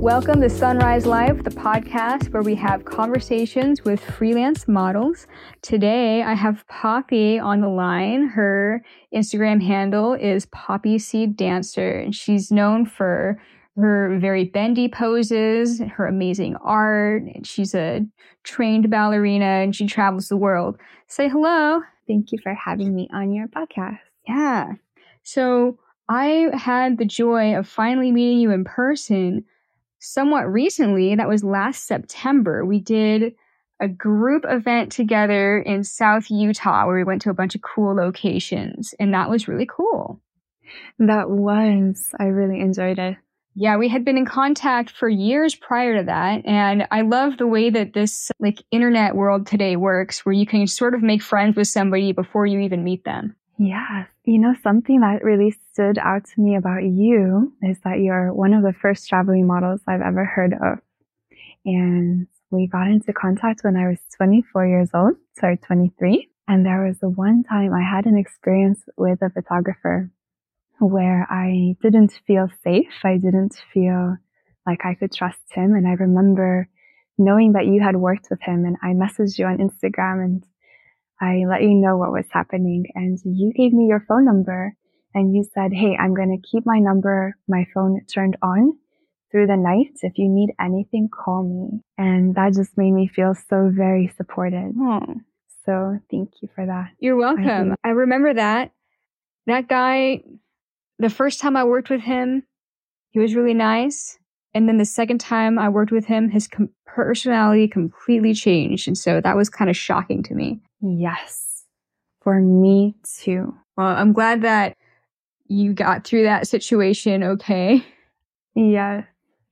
Welcome to Sunrise Life, the podcast where we have conversations with freelance models. Today I have Poppy on the line. Her Instagram handle is Poppy Seed Dancer, and she's known for her very bendy poses, her amazing art. And she's a trained ballerina and she travels the world. Say hello. Thank you for having me on your podcast. Yeah. So I had the joy of finally meeting you in person somewhat recently. That was last September. We did a group event together in South Utah where we went to a bunch of cool locations, and that was really cool. That was. I really enjoyed it. Yeah, we had been in contact for years prior to that. And I love the way that this like internet world today works, where you can sort of make friends with somebody before you even meet them. Yeah. You know, something that really stood out to me about you is that you're one of the first traveling models I've ever heard of. And we got into contact when I was 24 years old, sorry, 23. And there was the one time I had an experience with a photographer where I didn't feel safe. I didn't feel like I could trust him. And I remember knowing that you had worked with him and I messaged you on Instagram and I let you know what was happening and you gave me your phone number and you said, Hey, I'm going to keep my number, my phone turned on through the night. If you need anything, call me. And that just made me feel so very supported. Oh. So thank you for that. You're welcome. I, I remember that. That guy, the first time I worked with him, he was really nice. And then the second time I worked with him, his com- personality completely changed. And so that was kind of shocking to me. Yes. For me too. Well, I'm glad that you got through that situation okay. Yeah.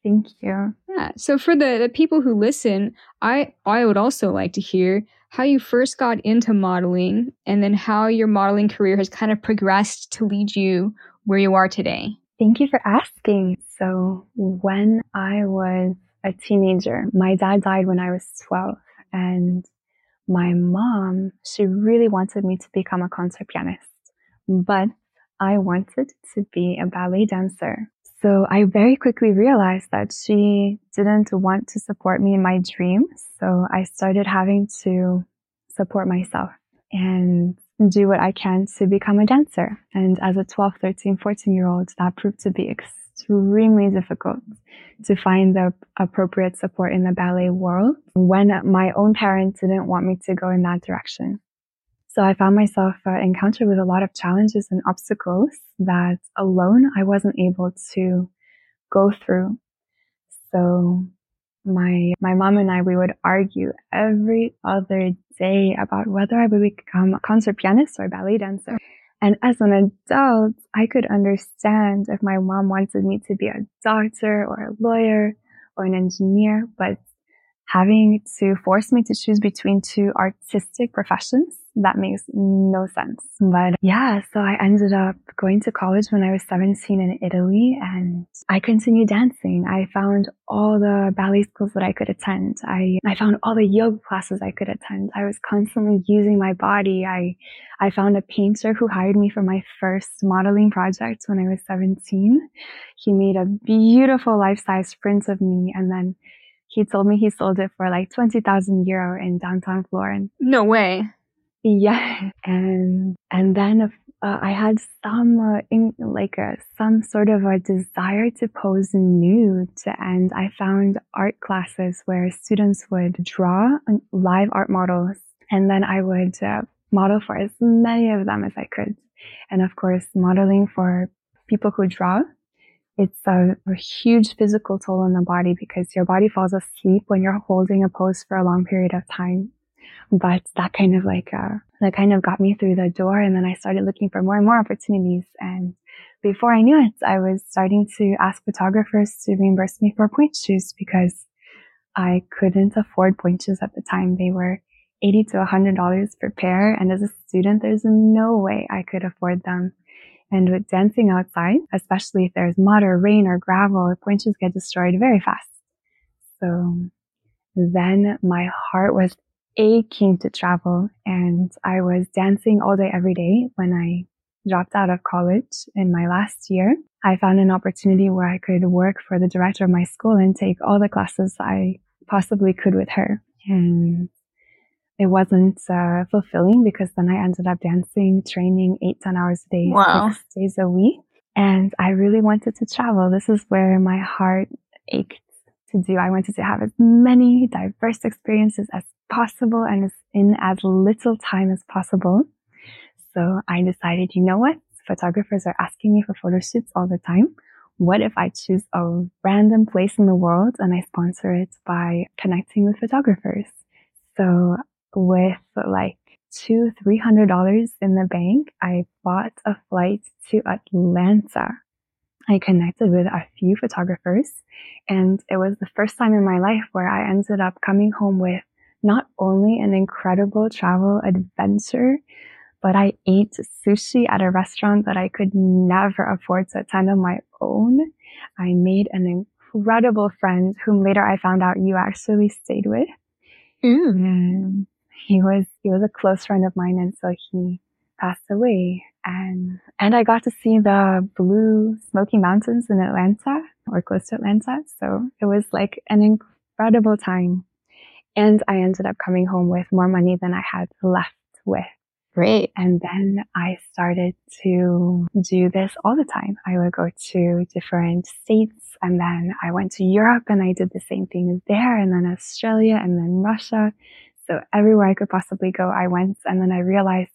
Thank you. Yeah. So for the, the people who listen, I I would also like to hear how you first got into modeling and then how your modeling career has kind of progressed to lead you where you are today. Thank you for asking. So when I was a teenager, my dad died when I was 12 and my mom, she really wanted me to become a concert pianist, but I wanted to be a ballet dancer. So I very quickly realized that she didn't want to support me in my dreams. So I started having to support myself and do what I can to become a dancer. And as a 12, 13, 14 year old, that proved to be extremely difficult to find the appropriate support in the ballet world when my own parents didn't want me to go in that direction. So I found myself uh, encountered with a lot of challenges and obstacles that alone I wasn't able to go through. So my my mom and I we would argue every other day about whether I would become a concert pianist or ballet dancer. And as an adult, I could understand if my mom wanted me to be a doctor or a lawyer or an engineer, but having to force me to choose between two artistic professions that makes no sense. But yeah, so I ended up going to college when I was 17 in Italy and I continued dancing. I found all the ballet schools that I could attend. I, I found all the yoga classes I could attend. I was constantly using my body. I, I found a painter who hired me for my first modeling project when I was 17. He made a beautiful life-size print of me and then he told me he sold it for like 20,000 euro in downtown Florence. No way. Yeah. And, and then uh, I had some, uh, in, like a, some sort of a desire to pose nude and I found art classes where students would draw live art models and then I would uh, model for as many of them as I could. And of course, modeling for people who draw it's a, a, huge physical toll on the body because your body falls asleep when you're holding a pose for a long period of time. But that kind of like, uh, that kind of got me through the door. And then I started looking for more and more opportunities. And before I knew it, I was starting to ask photographers to reimburse me for pointe shoes because I couldn't afford pointe shoes at the time. They were 80 to $100 per pair. And as a student, there's no way I could afford them. And with dancing outside, especially if there's mud or rain or gravel, pointers get destroyed very fast. So then my heart was aching to travel and I was dancing all day every day when I dropped out of college in my last year, I found an opportunity where I could work for the director of my school and take all the classes I possibly could with her. And it wasn't uh, fulfilling because then I ended up dancing, training eight, 10 hours a day, wow. six days a week. And I really wanted to travel. This is where my heart ached to do. I wanted to have as many diverse experiences as possible and in as little time as possible. So I decided, you know what? Photographers are asking me for photo shoots all the time. What if I choose a random place in the world and I sponsor it by connecting with photographers? So with like two, three hundred dollars in the bank, I bought a flight to Atlanta. I connected with a few photographers and it was the first time in my life where I ended up coming home with not only an incredible travel adventure, but I ate sushi at a restaurant that I could never afford to attend on my own. I made an incredible friend whom later I found out you actually stayed with. Mm. he was he was a close friend of mine and so he passed away and and I got to see the blue Smoky Mountains in Atlanta or close to Atlanta. So it was like an incredible time. And I ended up coming home with more money than I had left with. Great. And then I started to do this all the time. I would go to different states and then I went to Europe and I did the same thing there and then Australia and then Russia. So everywhere I could possibly go, I went and then I realized,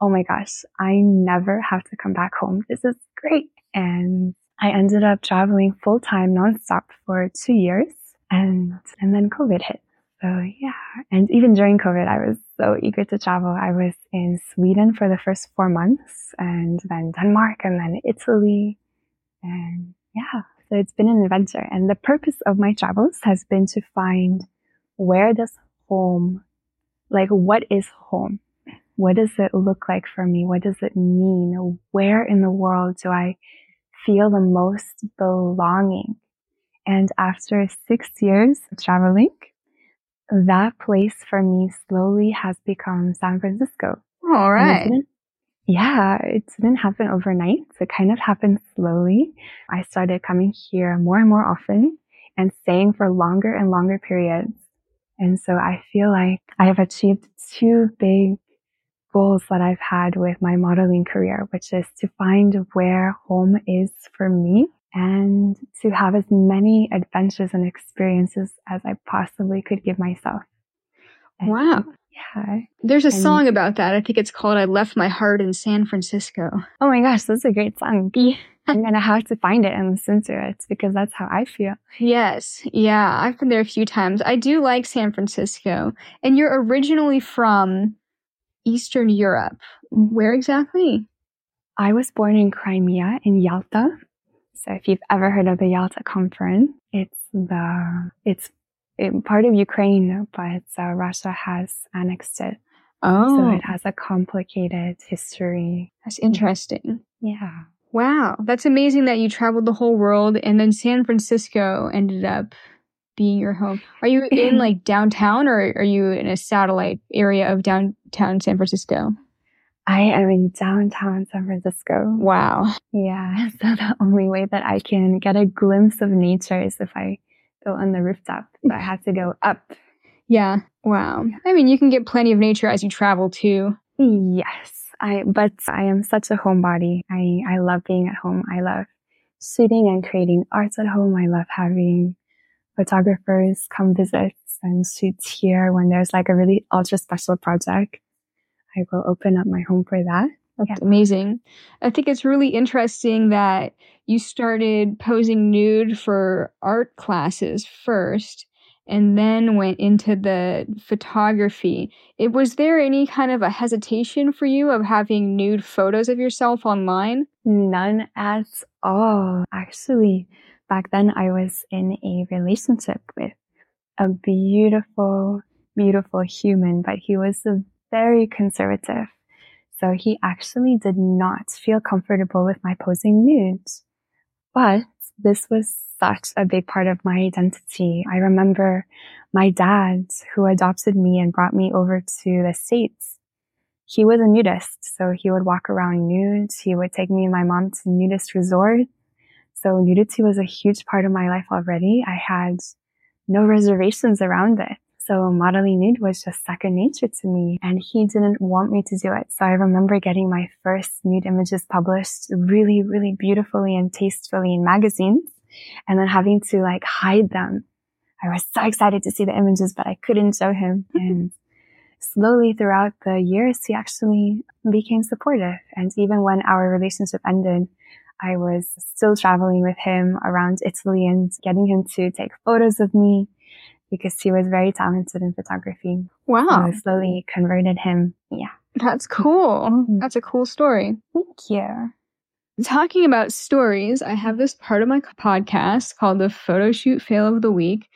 oh my gosh, I never have to come back home. This is great. And I ended up traveling full time nonstop for two years and, and then COVID hit. So yeah. And even during COVID, I was so eager to travel. I was in Sweden for the first four months and then Denmark and then Italy. And yeah, so it's been an adventure. And the purpose of my travels has been to find where does home, like what is home? What does it look like for me? What does it mean? Where in the world do I feel the most belonging? And after six years of traveling, that place for me slowly has become San Francisco. All right. Yeah, it didn't happen overnight. It kind of happened slowly. I started coming here more and more often and staying for longer and longer periods. And so I feel like I have achieved two big goals that I've had with my modeling career, which is to find where home is for me and to have as many adventures and experiences as I possibly could give myself. And wow. Yeah. There's a and, song about that. I think it's called I Left My Heart in San Francisco. Oh my gosh, that's a great song. I'm going to have to find it and listen to it because that's how I feel. Yes. Yeah. I've been there a few times. I do like San Francisco. And you're originally from Eastern Europe. Where exactly? I was born in Crimea in Yalta. So if you've ever heard of the Yalta Conference, it's the it's part of Ukraine, but uh, Russia has annexed it. Oh, so it has a complicated history. That's interesting. Yeah. Wow, that's amazing that you traveled the whole world and then San Francisco ended up being your home. Are you in like downtown or are you in a satellite area of downtown San Francisco? I am in downtown San Francisco. Wow. Yeah. So the only way that I can get a glimpse of nature is if I go on the rooftop. But I have to go up. Yeah. Wow. I mean, you can get plenty of nature as you travel too. Yes. I, but I am such a homebody. I, I love being at home. I love sitting and creating arts at home. I love having photographers come visit and shoot here when there's like a really ultra special project. I will open up my home for that. That's yeah. amazing. I think it's really interesting that you started posing nude for art classes first and then went into the photography. It was there any kind of a hesitation for you of having nude photos of yourself online? None at all. Actually, back then I was in a relationship with a beautiful, beautiful human, but he was very conservative. So he actually did not feel comfortable with my posing nudes. But this was such a big part of my identity. I remember my dad, who adopted me and brought me over to the States. he was a nudist. So he would walk around nude. He would take me and my mom to nudist resorts. So nudity was a huge part of my life already. I had no reservations around it. So modeling nude was just second nature to me and he didn't want me to do it. So I remember getting my first nude images published really, really beautifully and tastefully in magazines and then having to like hide them. I was so excited to see the images, but I couldn't show him. And slowly throughout the years, he actually became supportive. And even when our relationship ended, I was still traveling with him around Italy and getting him to take photos of me because he was very talented in photography. Wow. I slowly converted him. Yeah. That's cool. Mm-hmm. That's a cool story. Thank you. Talking about stories, I have this part of my podcast called the photo shoot fail of the week.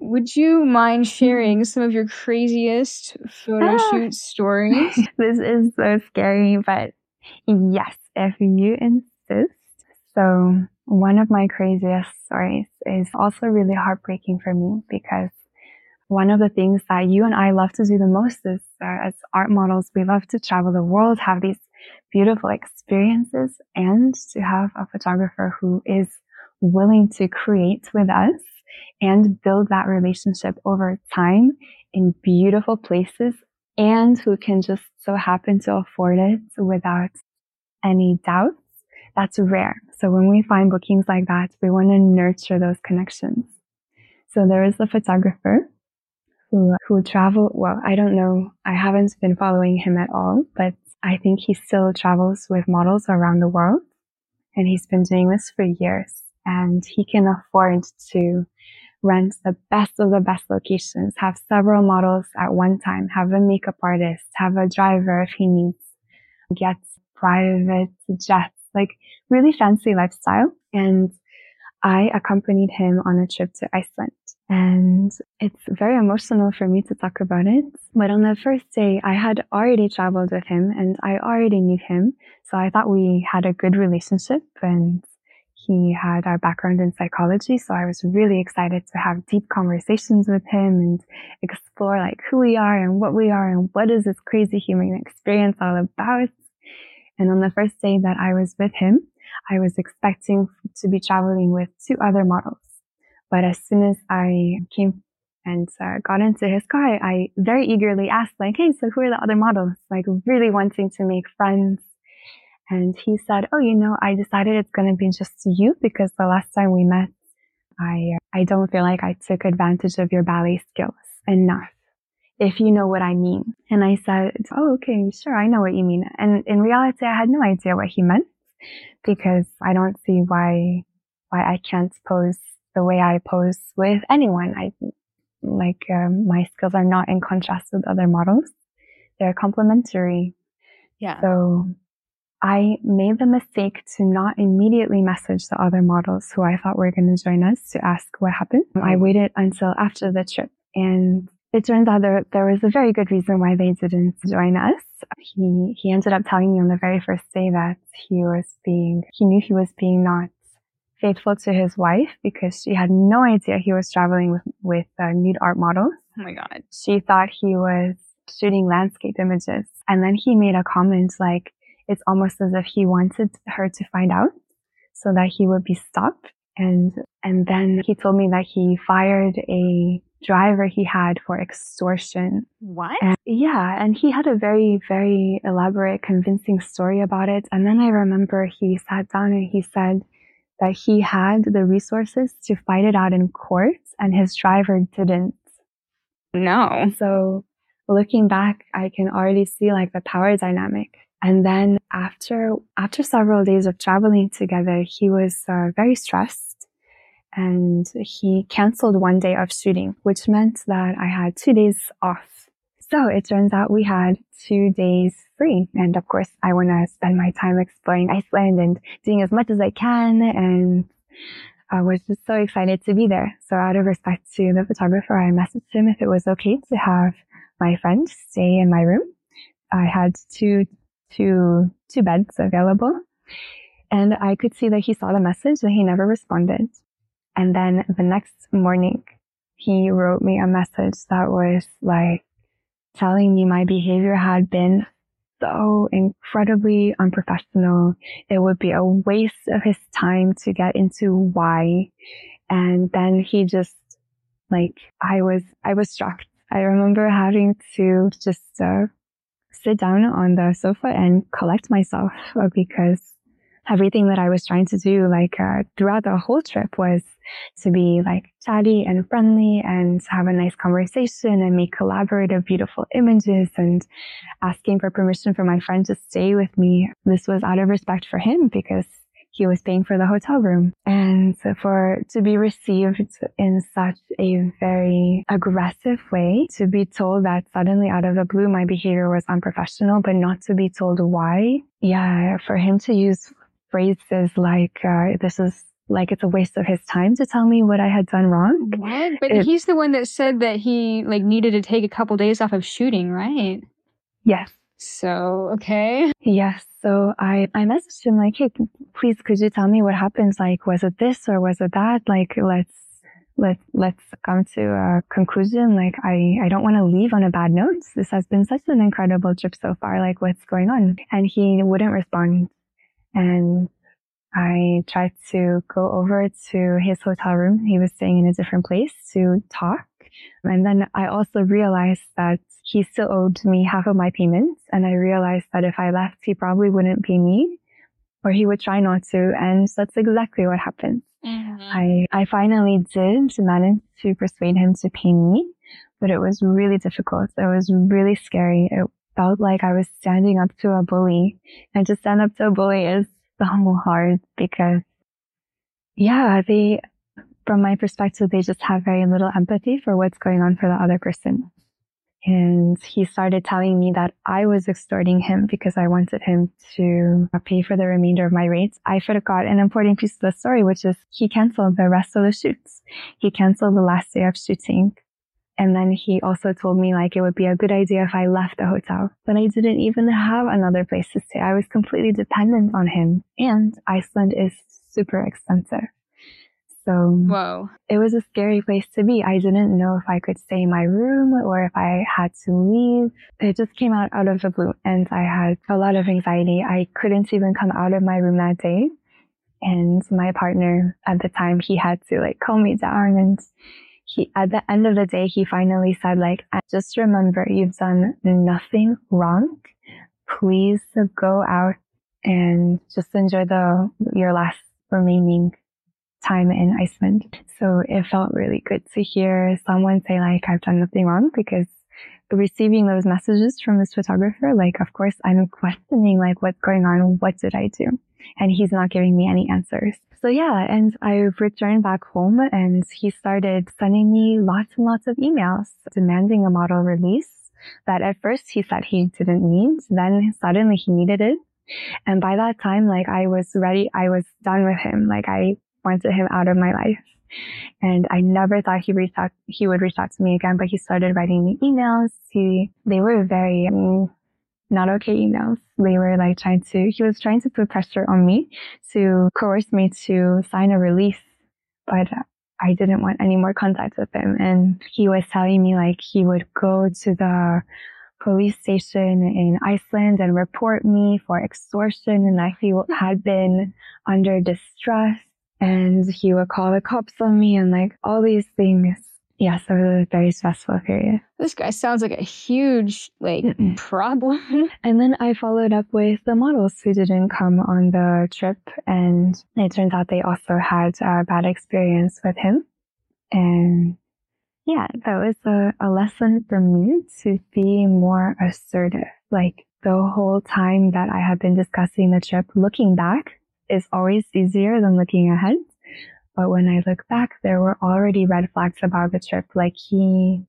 Would you mind sharing some of your craziest photo Ah. shoot stories? this is so scary, but yes, if you insist. So one of my craziest stories is also really heartbreaking for me because one of the things that you and I love to do the most is uh, as art models, we love to travel the world, have these beautiful experiences and to have a photographer who is willing to create with us and build that relationship over time in beautiful places and who can just so happen to afford it without any doubts. That's rare. So when we find bookings like that, we want to nurture those connections. So there is a photographer who, who travel. Well, I don't know. I haven't been following him at all, but I think he still travels with models around the world and he's been doing this for years and he can afford to rent the best of the best locations, have several models at one time, have a makeup artist, have a driver if he needs, get private jets, like really fancy lifestyle. And I accompanied him on a trip to Iceland. And it's very emotional for me to talk about it. But on the first day, I had already traveled with him and I already knew him. So I thought we had a good relationship and he had our background in psychology. So I was really excited to have deep conversations with him and explore like who we are and what we are and what is this crazy human experience all about. And on the first day that I was with him, I was expecting to be traveling with two other models. But as soon as I came and uh, got into his car, I very eagerly asked, like, hey, so who are the other models? Like, really wanting to make friends. And he said, oh, you know, I decided it's going to be just you because the last time we met, I, I don't feel like I took advantage of your ballet skills enough. If you know what I mean. And I said, oh, okay, sure. I know what you mean. And in reality, I had no idea what he meant because I don't see why, why I can't pose the way I pose with anyone. I like um, my skills are not in contrast with other models; they're complementary. Yeah. So I made the mistake to not immediately message the other models who I thought were going to join us to ask what happened. I waited until after the trip, and it turns out there there was a very good reason why they didn't join us. He he ended up telling me on the very first day that he was being he knew he was being not faithful to his wife because she had no idea he was traveling with with uh, nude art models. Oh my god. She thought he was shooting landscape images, and then he made a comment like it's almost as if he wanted her to find out so that he would be stopped. And and then he told me that he fired a driver he had for extortion. What? And yeah, and he had a very, very elaborate, convincing story about it. And then I remember he sat down and he said that he had the resources to fight it out in court and his driver didn't. no. So looking back, I can already see like the power dynamic. And then after, after several days of traveling together, he was uh, very stressed and he canceled one day of shooting, which meant that I had two days off. So it turns out we had two days free. And of course, I want to spend my time exploring Iceland and doing as much as I can. And I was just so excited to be there. So out of respect to the photographer, I messaged him if it was okay to have my friend stay in my room. I had two, two, two beds available and I could see that he saw the message and he never responded. And then the next morning, he wrote me a message that was like telling me my behavior had been so incredibly unprofessional. It would be a waste of his time to get into why. And then he just like, I was, I was shocked. I remember having to just uh, sit down on the sofa and collect myself because everything that I was trying to do, like uh, throughout the whole trip, was to be like chatty and friendly and have a nice conversation and make collaborative, beautiful images and asking for permission for my friend to stay with me. This was out of respect for him because he was paying for the hotel room. And for to be received in such a very aggressive way, to be told that suddenly out of the blue my behavior was unprofessional, but not to be told why. Yeah, for him to use phrases like, uh, this is like it's a waste of his time to tell me what I had done wrong. What? But it, he's the one that said that he like needed to take a couple days off of shooting, right? Yes. So, okay. Yes. So I, I messaged him like, Hey, please, could you tell me what happens? Like, was it this or was it that? Like, let's, let, let's come to a conclusion. Like, I, I don't want to leave on a bad note. This has been such an incredible trip so far. Like, what's going on? And he wouldn't respond. And I tried to go over to his hotel room. He was staying in a different place to talk. And then I also realized that he still owed me half of my payments. And I realized that if I left, he probably wouldn't pay me or he would try not to. And that's exactly what happened. Mm-hmm. I, I finally did manage to persuade him to pay me, but it was really difficult. It was really scary. It felt like I was standing up to a bully and to stand up to a bully is so hard because yeah, they, from my perspective, they just have very little empathy for what's going on for the other person. And he started telling me that I was extorting him because I wanted him to pay for the remainder of my rates. I forgot an important piece of the story, which is he canceled the rest of the shoots. He canceled the last day of shooting. And then he also told me like it would be a good idea if I left the hotel. But I didn't even have another place to stay. I was completely dependent on him. And Iceland is super expensive. So Whoa. it was a scary place to be. I didn't know if I could stay in my room or if I had to leave. It just came out out of the blue and I had a lot of anxiety. I couldn't even come out of my room that day. And my partner at the time, he had to like calm me down and he, at the end of the day, he finally said like, just remember you've done nothing wrong. Please go out and just enjoy the, your last remaining time in Iceland. So it felt really good to hear someone say like, I've done nothing wrong because receiving those messages from this photographer, like, of course, I'm questioning like what's going on. What did I do? And he's not giving me any answers. So yeah, and I returned back home and he started sending me lots and lots of emails demanding a model release that at first he said he didn't need. Then suddenly he needed it. And by that time, like I was ready, I was done with him. Like I wanted him out of my life. And I never thought he reached out, he would reach out to me again, but he started writing me emails. He, they were very um, not okay emails. They were like trying to, he was trying to put pressure on me to coerce me to sign a release, but I didn't want any more contact with him. And he was telling me like he would go to the police station in Iceland and report me for extortion and that he had been under distress and he would call the cops on me and like all these things. Yes, it was a very stressful period. This guy sounds like a huge like Mm-mm. problem. and then I followed up with the models who didn't come on the trip, and it turns out they also had a bad experience with him. And yeah, that was a, a lesson for me to be more assertive. Like the whole time that I had been discussing the trip, looking back, is always easier than looking ahead. But when I look back, there were already red flags about the trip. Like he,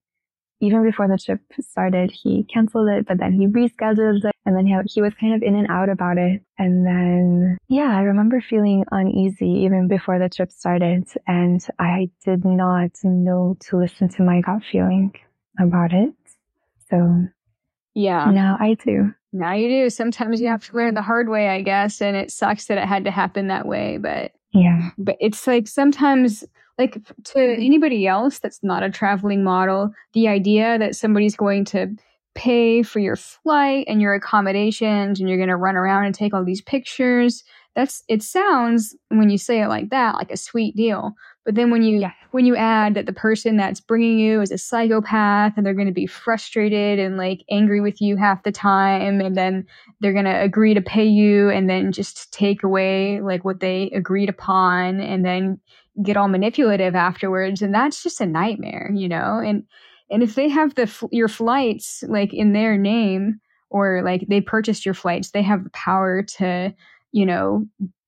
even before the trip started, he canceled it, but then he rescheduled it and then he, he was kind of in and out about it. And then, yeah, I remember feeling uneasy even before the trip started. And I did not know to listen to my gut feeling about it. So yeah, now I do. Now you do. Sometimes you have to learn the hard way, I guess, and it sucks that it had to happen that way. But yeah, but it's like sometimes, like to mm-hmm. anybody else that's not a traveling model, the idea that somebody's going to pay for your flight and your accommodations and you're going to run around and take all these pictures that's it sounds when you say it like that like a sweet deal but then when you yeah. when you add that the person that's bringing you is a psychopath and they're going to be frustrated and like angry with you half the time and then they're going to agree to pay you and then just take away like what they agreed upon and then get all manipulative afterwards and that's just a nightmare you know and and if they have the your flights like in their name or like they purchased your flights they have the power to you know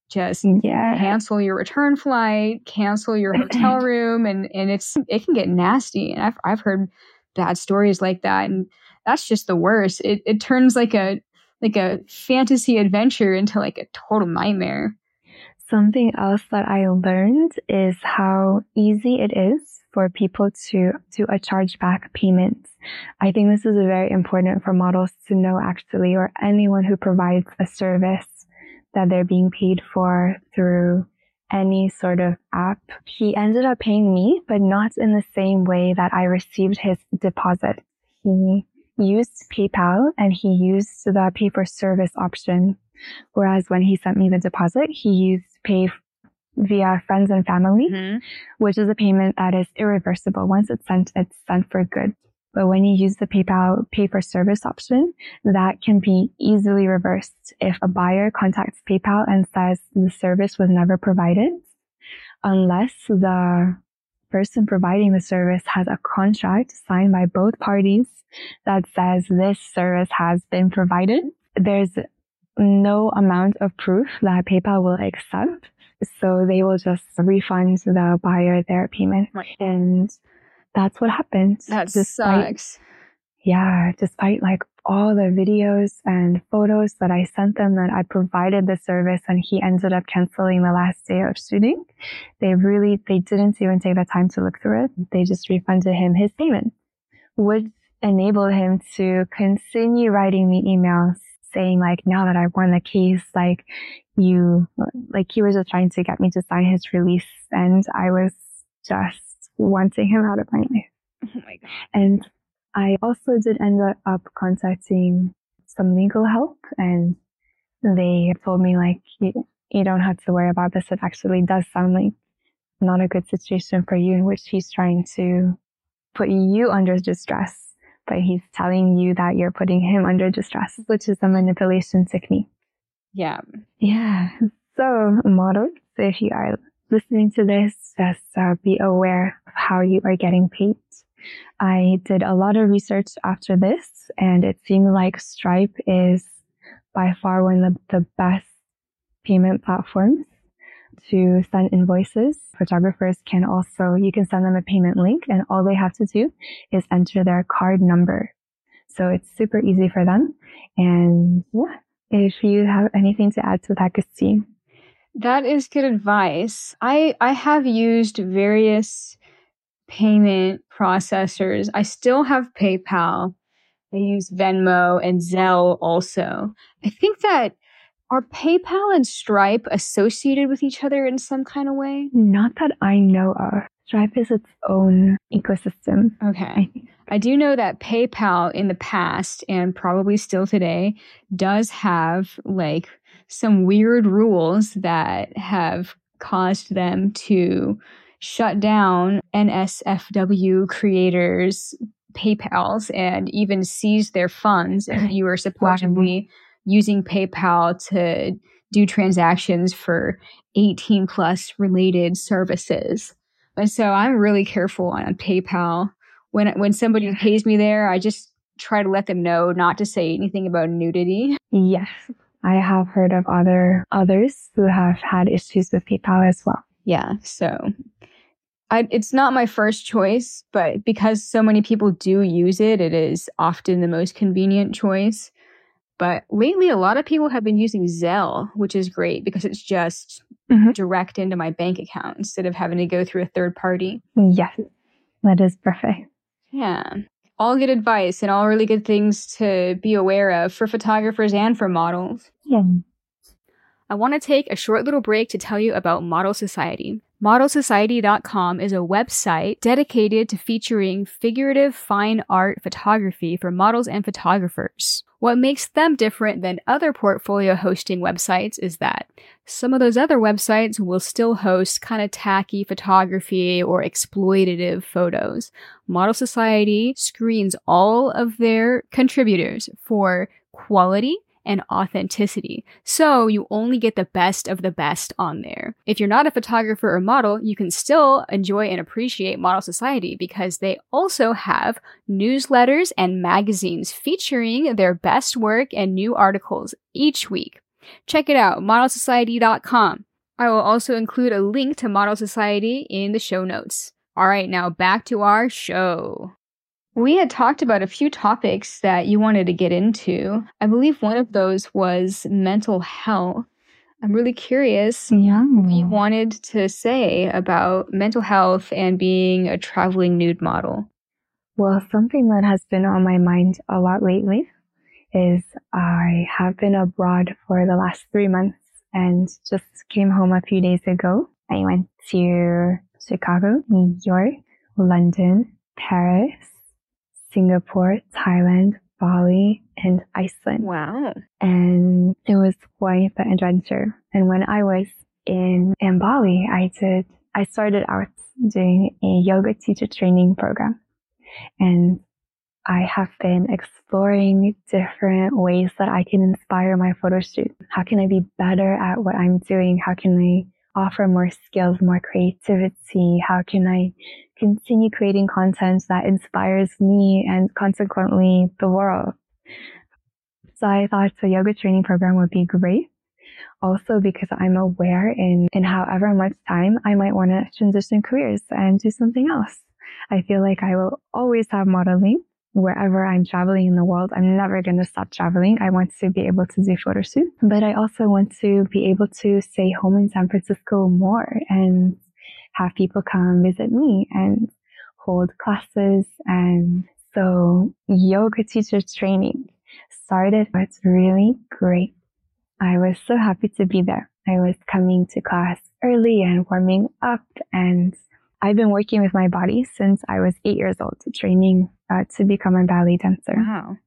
just yeah. cancel your return flight, cancel your hotel room, and and it's it can get nasty. And I've I've heard bad stories like that, and that's just the worst. It it turns like a like a fantasy adventure into like a total nightmare. Something else that I learned is how easy it is for people to do a uh, chargeback payment. I think this is very important for models to know actually, or anyone who provides a service that they're being paid for through any sort of app. He ended up paying me, but not in the same way that I received his deposit. He used PayPal and he used the pay for service option. Whereas when he sent me the deposit, he used pay via friends and family, mm-hmm. which is a payment that is irreversible. Once it's sent, it's sent for good. But when you use the PayPal pay for service option, that can be easily reversed if a buyer contacts PayPal and says the service was never provided, unless the person providing the service has a contract signed by both parties that says this service has been provided. There's no amount of proof that PayPal will accept. So they will just refund the buyer their payment. Right. And that's what happened. That despite, sucks. Yeah, despite like all the videos and photos that I sent them that I provided the service and he ended up canceling the last day of shooting. They really, they didn't even take the time to look through it. They just refunded him his payment, which enabled him to continue writing me emails saying like, now that I won the case, like you, like he was just trying to get me to sign his release. And I was just wanting him out of my life. Oh my God. And I also did end up contacting some legal help and they told me like, you, you don't have to worry about this. It actually does sound like not a good situation for you in which he's trying to put you under distress, but he's telling you that you're putting him under distress, which is a manipulation technique. Yeah. Yeah. So models, if you are listening to this, just uh, be aware of how you are getting paid. I did a lot of research after this, and it seemed like Stripe is by far one of the best payment platforms to send invoices. Photographers can also, you can send them a payment link, and all they have to do is enter their card number. So it's super easy for them. And yeah, if you have anything to add to that, Christine. That is good advice. I I have used various payment processors. I still have PayPal. I use Venmo and Zelle also. I think that are PayPal and Stripe associated with each other in some kind of way? Not that I know of. Stripe is its own ecosystem. Okay. I do know that PayPal in the past and probably still today does have like some weird rules that have caused them to shut down NSFW creators' PayPal's and even seize their funds if you were supposedly using PayPal to do transactions for 18 plus related services. And so I'm really careful on PayPal. When when somebody pays me there, I just try to let them know not to say anything about nudity. Yes. I have heard of other others who have had issues with PayPal as well. Yeah. So I, it's not my first choice, but because so many people do use it, it is often the most convenient choice. But lately, a lot of people have been using Zelle, which is great because it's just mm-hmm. direct into my bank account instead of having to go through a third party. Yes, that is perfect. Yeah all good advice and all really good things to be aware of for photographers and for models. Yeah. I want to take a short little break to tell you about Model Society. ModelSociety.com is a website dedicated to featuring figurative fine art photography for models and photographers. What makes them different than other portfolio hosting websites is that some of those other websites will still host kind of tacky photography or exploitative photos. Model Society screens all of their contributors for quality and authenticity. So you only get the best of the best on there. If you're not a photographer or model, you can still enjoy and appreciate Model Society because they also have newsletters and magazines featuring their best work and new articles each week. Check it out, modelsociety.com. I will also include a link to Model Society in the show notes. All right, now back to our show. We had talked about a few topics that you wanted to get into. I believe one of those was mental health. I'm really curious yeah. what you wanted to say about mental health and being a traveling nude model. Well, something that has been on my mind a lot lately is I have been abroad for the last three months and just came home a few days ago. I went to Chicago, New York, London, Paris, Singapore, Thailand, Bali, and Iceland. Wow. And it was quite the adventure. And when I was in, in Bali, I did, I started out doing a yoga teacher training program. And I have been exploring different ways that I can inspire my photo shoot. How can I be better at what I'm doing? How can I offer more skills, more creativity? How can I continue creating content that inspires me and consequently the world? So I thought the yoga training program would be great. Also because I'm aware in, in however much time I might want to transition careers and do something else. I feel like I will always have modeling wherever I'm traveling in the world. I'm never going to stop traveling. I want to be able to do photo shoot, but I also want to be able to stay home in San Francisco more and have people come visit me and hold classes. And so yoga teacher training started. It's really great. I was so happy to be there. I was coming to class early and warming up and I've been working with my body since I was eight years old, training uh, to become a ballet dancer. Wow.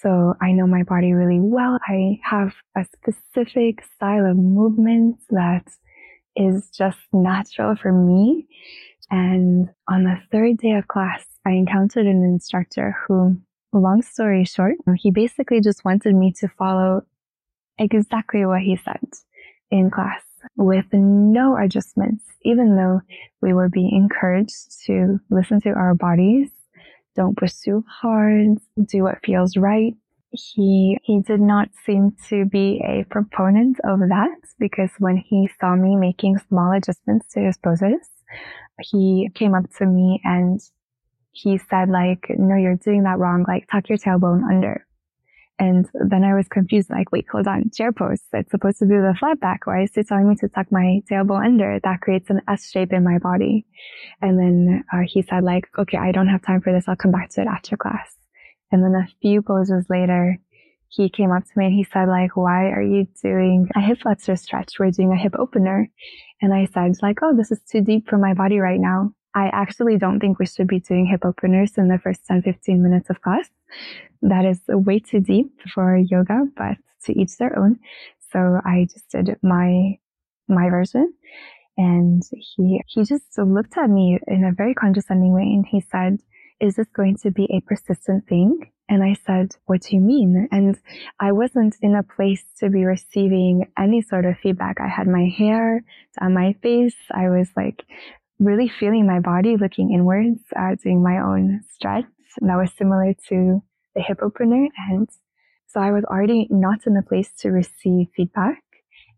So I know my body really well. I have a specific style of movement that is just natural for me. And on the third day of class, I encountered an instructor who, long story short, he basically just wanted me to follow exactly what he said in class with no adjustments, even though we were being encouraged to listen to our bodies, don't pursue hard, do what feels right. He, he did not seem to be a proponent of that because when he saw me making small adjustments to his poses, he came up to me and he said like, no, you're doing that wrong. Like tuck your tailbone under. And then I was confused, like, wait, hold on, chair pose. It's supposed to be the flat back. Why is it telling me to tuck my tailbone under? That creates an S shape in my body. And then uh, he said, like, okay, I don't have time for this. I'll come back to it after class. And then a few poses later, he came up to me and he said, like, why are you doing a hip flexor stretch? We're doing a hip opener. And I said, like, oh, this is too deep for my body right now. I actually don't think we should be doing hip openers in the first 10, 15 minutes of class that is way too deep for yoga, but to each their own. So I just did my, my version and he, he just looked at me in a very condescending way and he said, is this going to be a persistent thing? And I said, what do you mean? And I wasn't in a place to be receiving any sort of feedback. I had my hair on my face. I was like really feeling my body, looking inwards, uh, doing my own stretch. And that was similar to the hip opener. And so I was already not in a place to receive feedback.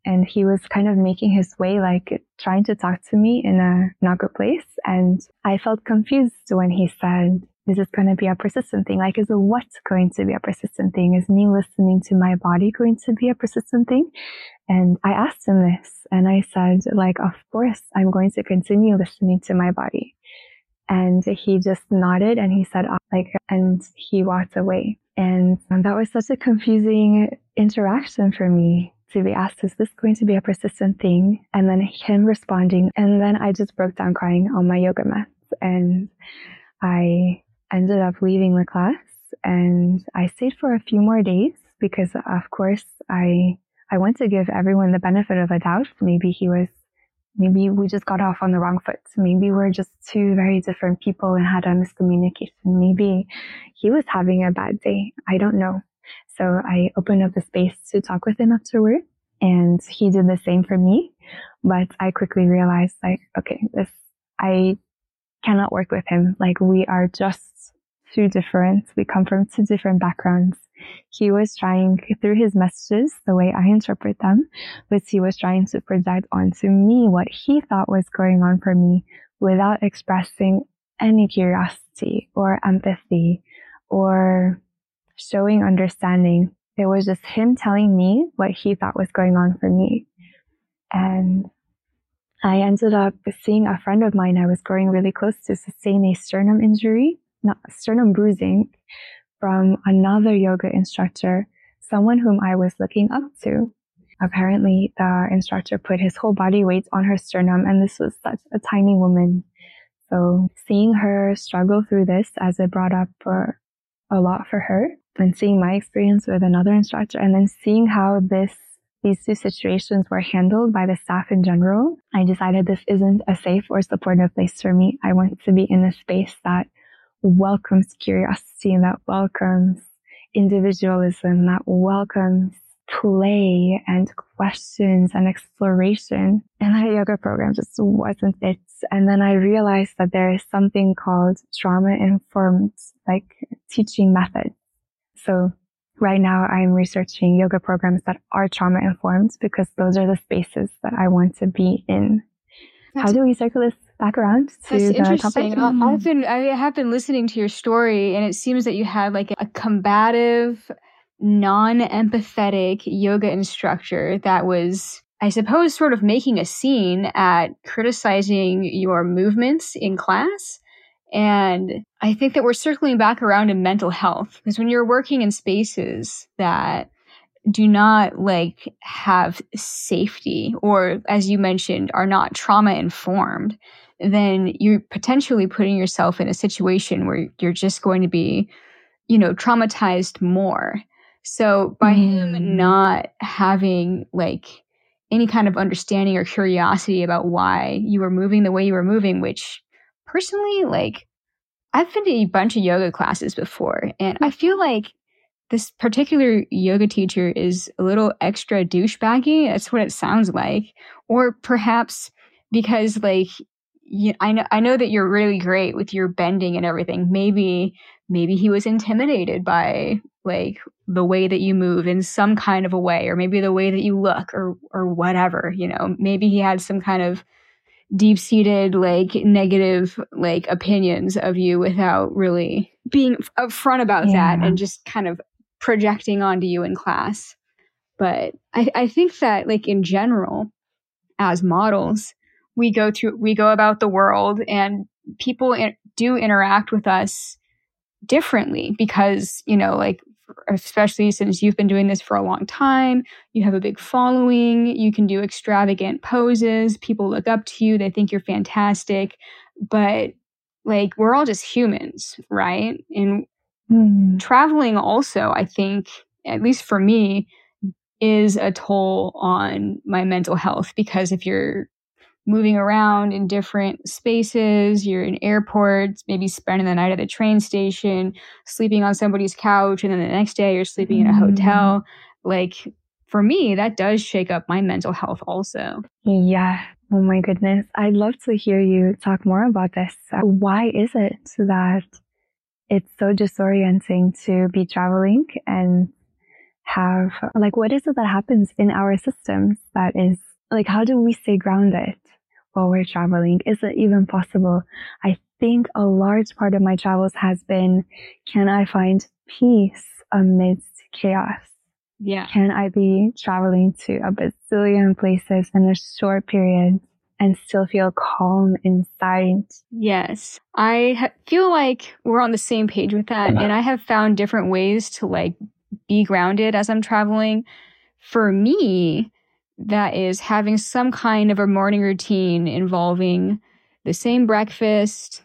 And he was kind of making his way, like trying to talk to me in a not good place. And I felt confused when he said, this is going to be a persistent thing. Like, is what going to be a persistent thing? Is me listening to my body going to be a persistent thing? And I asked him this and I said, like, of course, I'm going to continue listening to my body. And he just nodded and he said, like, and he walked away. And that was such a confusing interaction for me to be asked, is this going to be a persistent thing? And then him responding. And then I just broke down crying on my yoga mat. And I ended up leaving the class and I stayed for a few more days because of course I, I want to give everyone the benefit of a doubt. Maybe he was, maybe we just got off on the wrong foot. Maybe we're just two very different people and had a miscommunication. Maybe he was having a bad day. I don't know. So I opened up the space to talk with him afterward and he did the same for me. But I quickly realized like, okay, this, I cannot work with him. Like we are just too different. We come from two different backgrounds. He was trying through his messages, the way I interpret them, but he was trying to project onto me what he thought was going on for me without expressing any curiosity or empathy or showing understanding. It was just him telling me what he thought was going on for me. And I ended up seeing a friend of mine I was growing really close to sustain a sternum injury, not sternum bruising from another yoga instructor, someone whom I was looking up to. Apparently the instructor put his whole body weight on her sternum and this was such a tiny woman. So seeing her struggle through this as it brought up a lot for her and seeing my experience with another instructor and then seeing how this these two situations were handled by the staff in general, I decided this isn't a safe or supportive place for me. I want to be in a space that welcomes curiosity and that welcomes individualism, that welcomes play and questions and exploration. And that yoga program just wasn't it. And then I realized that there is something called trauma informed, like teaching methods. So right now I'm researching yoga programs that are trauma informed because those are the spaces that I want to be in. That's, How do we circle this back around to the topic? I've mm-hmm. been I have been listening to your story and it seems that you had like a combative, non-empathetic yoga instructor that was I suppose sort of making a scene at criticizing your movements in class. And I think that we're circling back around in mental health because when you're working in spaces that do not like have safety or as you mentioned are not trauma informed then you're potentially putting yourself in a situation where you're just going to be you know traumatized more so by mm. him not having like any kind of understanding or curiosity about why you were moving the way you were moving which personally, like, I've been to a bunch of yoga classes before, and I feel like this particular yoga teacher is a little extra douchebaggy. That's what it sounds like. Or perhaps because, like, you, I know I know that you're really great with your bending and everything. Maybe maybe he was intimidated by like the way that you move in some kind of a way, or maybe the way that you look, or or whatever. You know, maybe he had some kind of deep seated like negative like opinions of you without really being upfront about yeah. that and just kind of projecting onto you in class. But I, I think that like in general, as models, we go through, we go about the world and people in, do interact with us differently because, you know, like especially since you've been doing this for a long time. You have a big following. You can do extravagant poses. People look up to you. They think you're fantastic. But like, we're all just humans, right? And mm. traveling also, I think, at least for me, is a toll on my mental health because if you're moving around in different spaces. You're in airports, maybe spending the night at the train station, sleeping on somebody's couch, and then the next day you're sleeping in a mm-hmm. hotel. Like for me, that does shake up my mental health also. Yeah. Oh my goodness. I'd love to hear you talk more about this. Why is it that it's so disorienting to be traveling and have, like, what is it that happens in our systems that is, like, how do we stay grounded? while we're traveling? Is it even possible? I think a large part of my travels has been, can I find peace amidst chaos? Yeah. Can I be traveling to a bazillion places in a short period and still feel calm inside? Yes. I ha- feel like we're on the same page with that. Uh-huh. And I have found different ways to like be grounded as I'm traveling. for me, that is having some kind of a morning routine involving the same breakfast.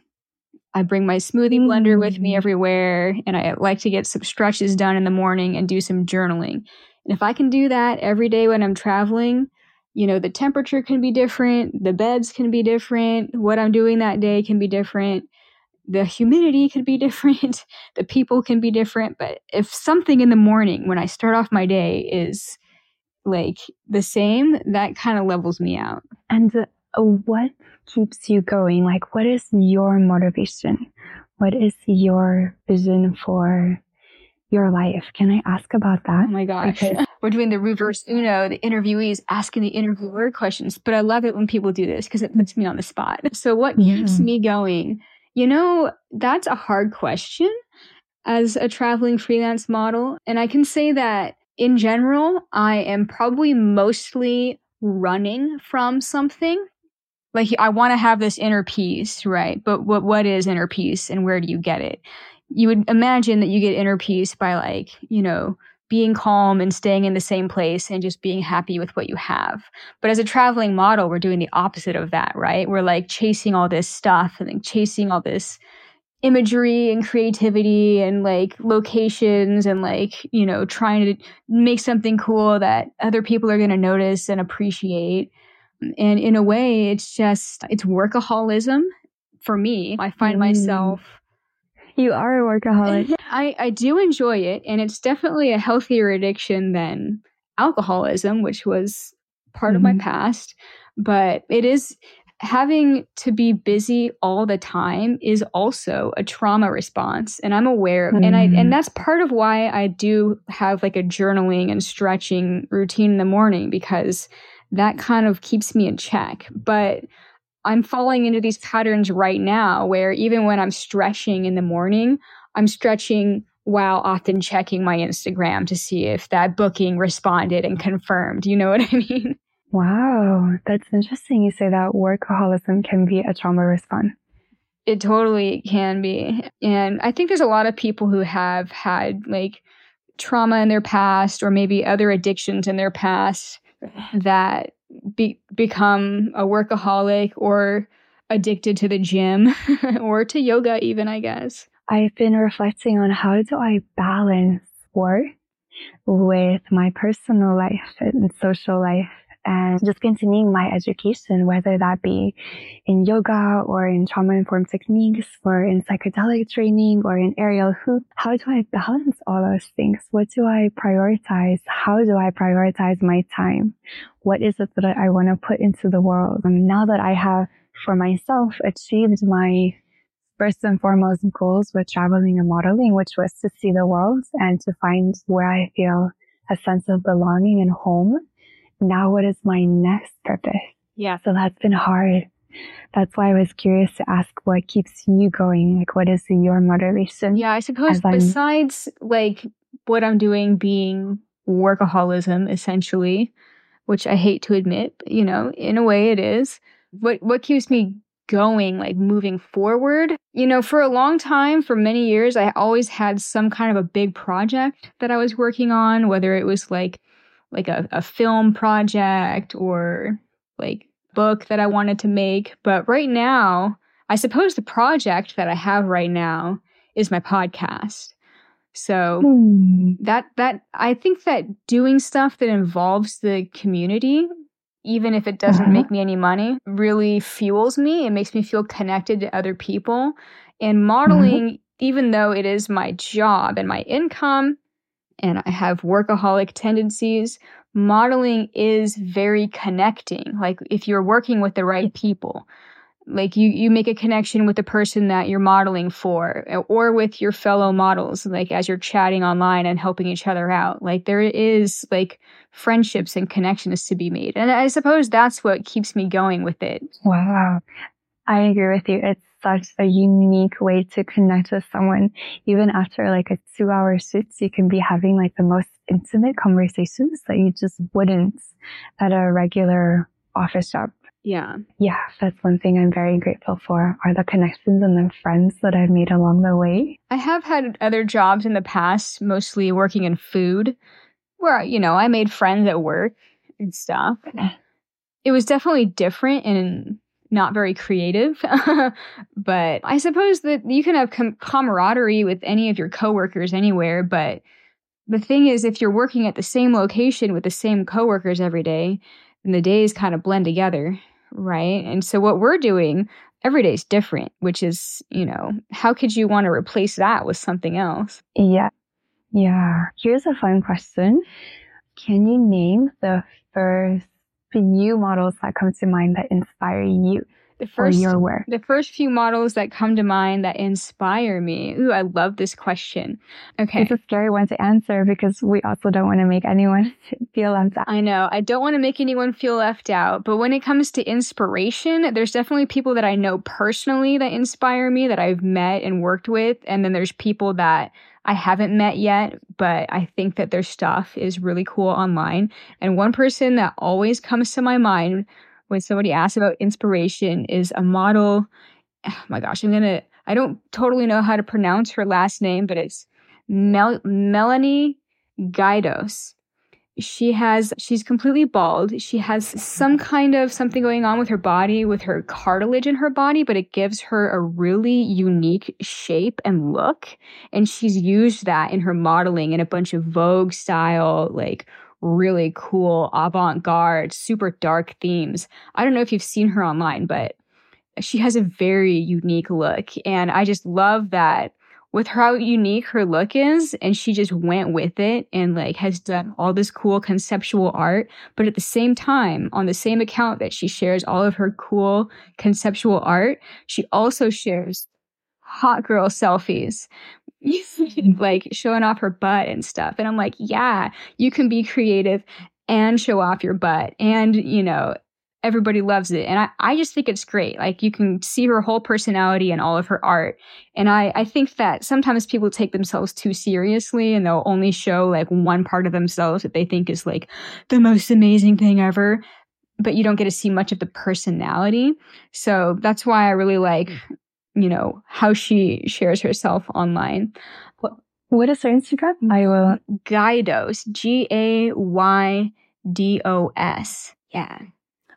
I bring my smoothie blender with me Mm. everywhere, and I like to get some stretches done in the morning and do some journaling. And if I can do that every day when I'm traveling, you know, the temperature can be different, the beds can be different, what I'm doing that day can be different, the humidity could be different, the people can be different. But if something in the morning when I start off my day is like the same, that kind of levels me out. And uh, what keeps you going? Like, what is your motivation? What is your vision for your life? Can I ask about that? Oh my gosh. Because- We're doing the reverse Uno. The interviewee is asking the interviewer questions, but I love it when people do this because it puts me on the spot. So, what keeps me going? You know, that's a hard question as a traveling freelance model. And I can say that in general, I am probably mostly running from something. Like I want to have this inner peace, right? But what what is inner peace and where do you get it? You would imagine that you get inner peace by like, you know, being calm and staying in the same place and just being happy with what you have. But as a traveling model, we're doing the opposite of that, right? We're like chasing all this stuff and like chasing all this imagery and creativity and like locations and like, you know, trying to make something cool that other people are going to notice and appreciate. And in a way, it's just, it's workaholism for me. I find Mm. myself You are a workaholic. I, I do enjoy it, and it's definitely a healthier addiction than alcoholism, which was part of my Mhm. past. But it is having to be busy all the time is also a trauma response and i'm aware of and i and mm-hmm. that's part of why i do have like a journaling and stretching routine in the morning because that kind of keeps me in check but I'm falling into these patterns right now where even when I'm stretching in the morning, I'm stretching while often checking my Instagram to see if that booking responded and confirmed. You know what I mean? Wow, that's interesting. You say that workaholism can be a trauma response. It totally can be. And I think there's a lot of people who have had like trauma in their past or maybe other addictions in their past that be- become a workaholic or addicted to the gym or to yoga even i guess I've been reflecting on how do I balance work with my personal life and social life and just continuing my education, whether that be in yoga or in trauma informed techniques or in psychedelic training or in aerial hoop. How do I balance all those things? What do I prioritize? How do I prioritize my time? What is it that I want to put into the world? And now that I have for myself achieved my first and foremost goals with traveling and modeling, which was to see the world and to find where I feel a sense of belonging and home. Now, what is my next purpose? yeah So that's been hard. That's why I was curious to ask what keeps you going? Like, what is your motivation? yeah i suppose besides like what i'm doing being workaholism essentially which i hate to admit but, you know in a way it is what what keeps me going like moving forward you know for a long time for many years i always had some kind of a big project that i was working on whether it was like like a, a film project or like book that i wanted to make. But right now i suppose the project that i have right now is my podcast. So Hmm. that that i think that doing stuff that involves the community even if it doesn't Mhm. make me any money really fuels me. It makes me feel connected to other people. And modeling even though it is my job and my income and i have workaholic tendencies. Modeling is very connecting like if you're working with the right people. Like you you make a connection with the person that you're modeling for eh, or with your fellow models like as you're chatting online and helping each other out. Like there is like friendships and connections to be made and i suppose that's what keeps me going with it. Wow. I agree with you. It's such a unique way to connect with someone. Even after like a two hour shoot, you can be having like the most intimate conversations that you just wouldn't at a regular office job. yeah Yeah, that's one thing I'm very grateful for are the connections and the friends that I've made along the way. i have had other jobs in the past mostly working in food where, you know, I made friends at work and stuff. It was definitely different and not very creative. but I suppose that you can have com- camaraderie with any of your coworkers anywhere. But the thing is, if you're working at the same location with the same coworkers every day, then the days kind of blend together, right? And so what we're doing every day is different, which is, you know, how could you want to replace that with something else? Yeah. Yeah. Here's a fun question. Can you name the first few models that come to mind that inspire you? The first, your work? The first few models that come to mind that inspire me. Ooh, I love this question. Okay. It's a scary one to answer because we also don't want to make anyone feel left out. I know. I don't want to make anyone feel left out. But when it comes to inspiration, there's definitely people that I know personally that inspire me that I've met and worked with. And then there's people that I haven't met yet, but I think that their stuff is really cool online. And one person that always comes to my mind when somebody asks about inspiration is a model. Oh my gosh, I'm gonna, I don't totally know how to pronounce her last name, but it's Mel- Melanie Gaydos she has she's completely bald. She has some kind of something going on with her body with her cartilage in her body but it gives her a really unique shape and look. And she's used that in her modeling in a bunch of vogue style like really cool avant-garde super dark themes. I don't know if you've seen her online but she has a very unique look. And i just love that with how unique her look is and she just went with it and like has done all this cool conceptual art. But at the same time on the same account that she shares all of her cool conceptual art she also shares hot girl selfies like showing off her butt and stuff. And i'm like yeah you can be creative and show off your butt and you know everybody loves it. And I, I just think it's great. Like you can see her whole personality and all of her art. And I, I think that sometimes people take themselves too seriously and they'll only show like one part of themselves that they think is like the most amazing thing ever. But you don't get to see much of the personality. So that's why I really like, mm. you know, how she shares herself online. What is her Instagram? Mm, I will. Gaydos, G A Y D O S. Yeah.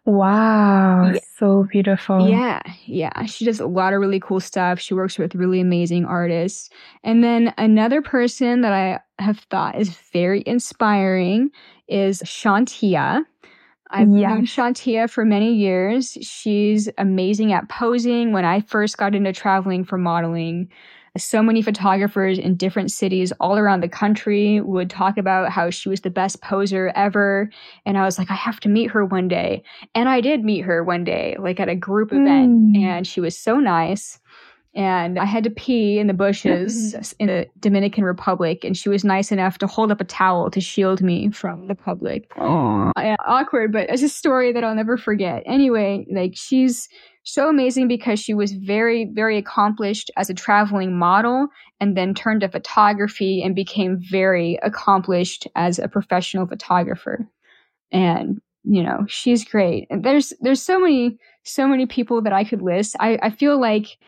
Wow, yeah. so beautiful. Yeah, yeah. She does a lot of really cool stuff. She works with really amazing artists. And then another person that I have thought is very inspiring is ShaunTia. I've yes. known ShaunTia for many years. She's amazing at posing. When I first got into traveling for modeling, so many photographers in different cities all around the country would talk about how she was the best poser ever. And I was like, I have to meet her one day. And I did meet her one day, like at a group event. Mm. And she was so nice. And I had to pee in the bushes in the Dominican Republic. And she was nice enough to hold up a towel to shield me from the public. Aww. awkward, but it's a story that I'll never forget. Anyway, like she's so amazing because she was very, very accomplished as a traveling model and then turned to photography and became very accomplished as a professional photographer. And, you know, she's great. And there's, there's so many, so many people that I could list. I, I feel like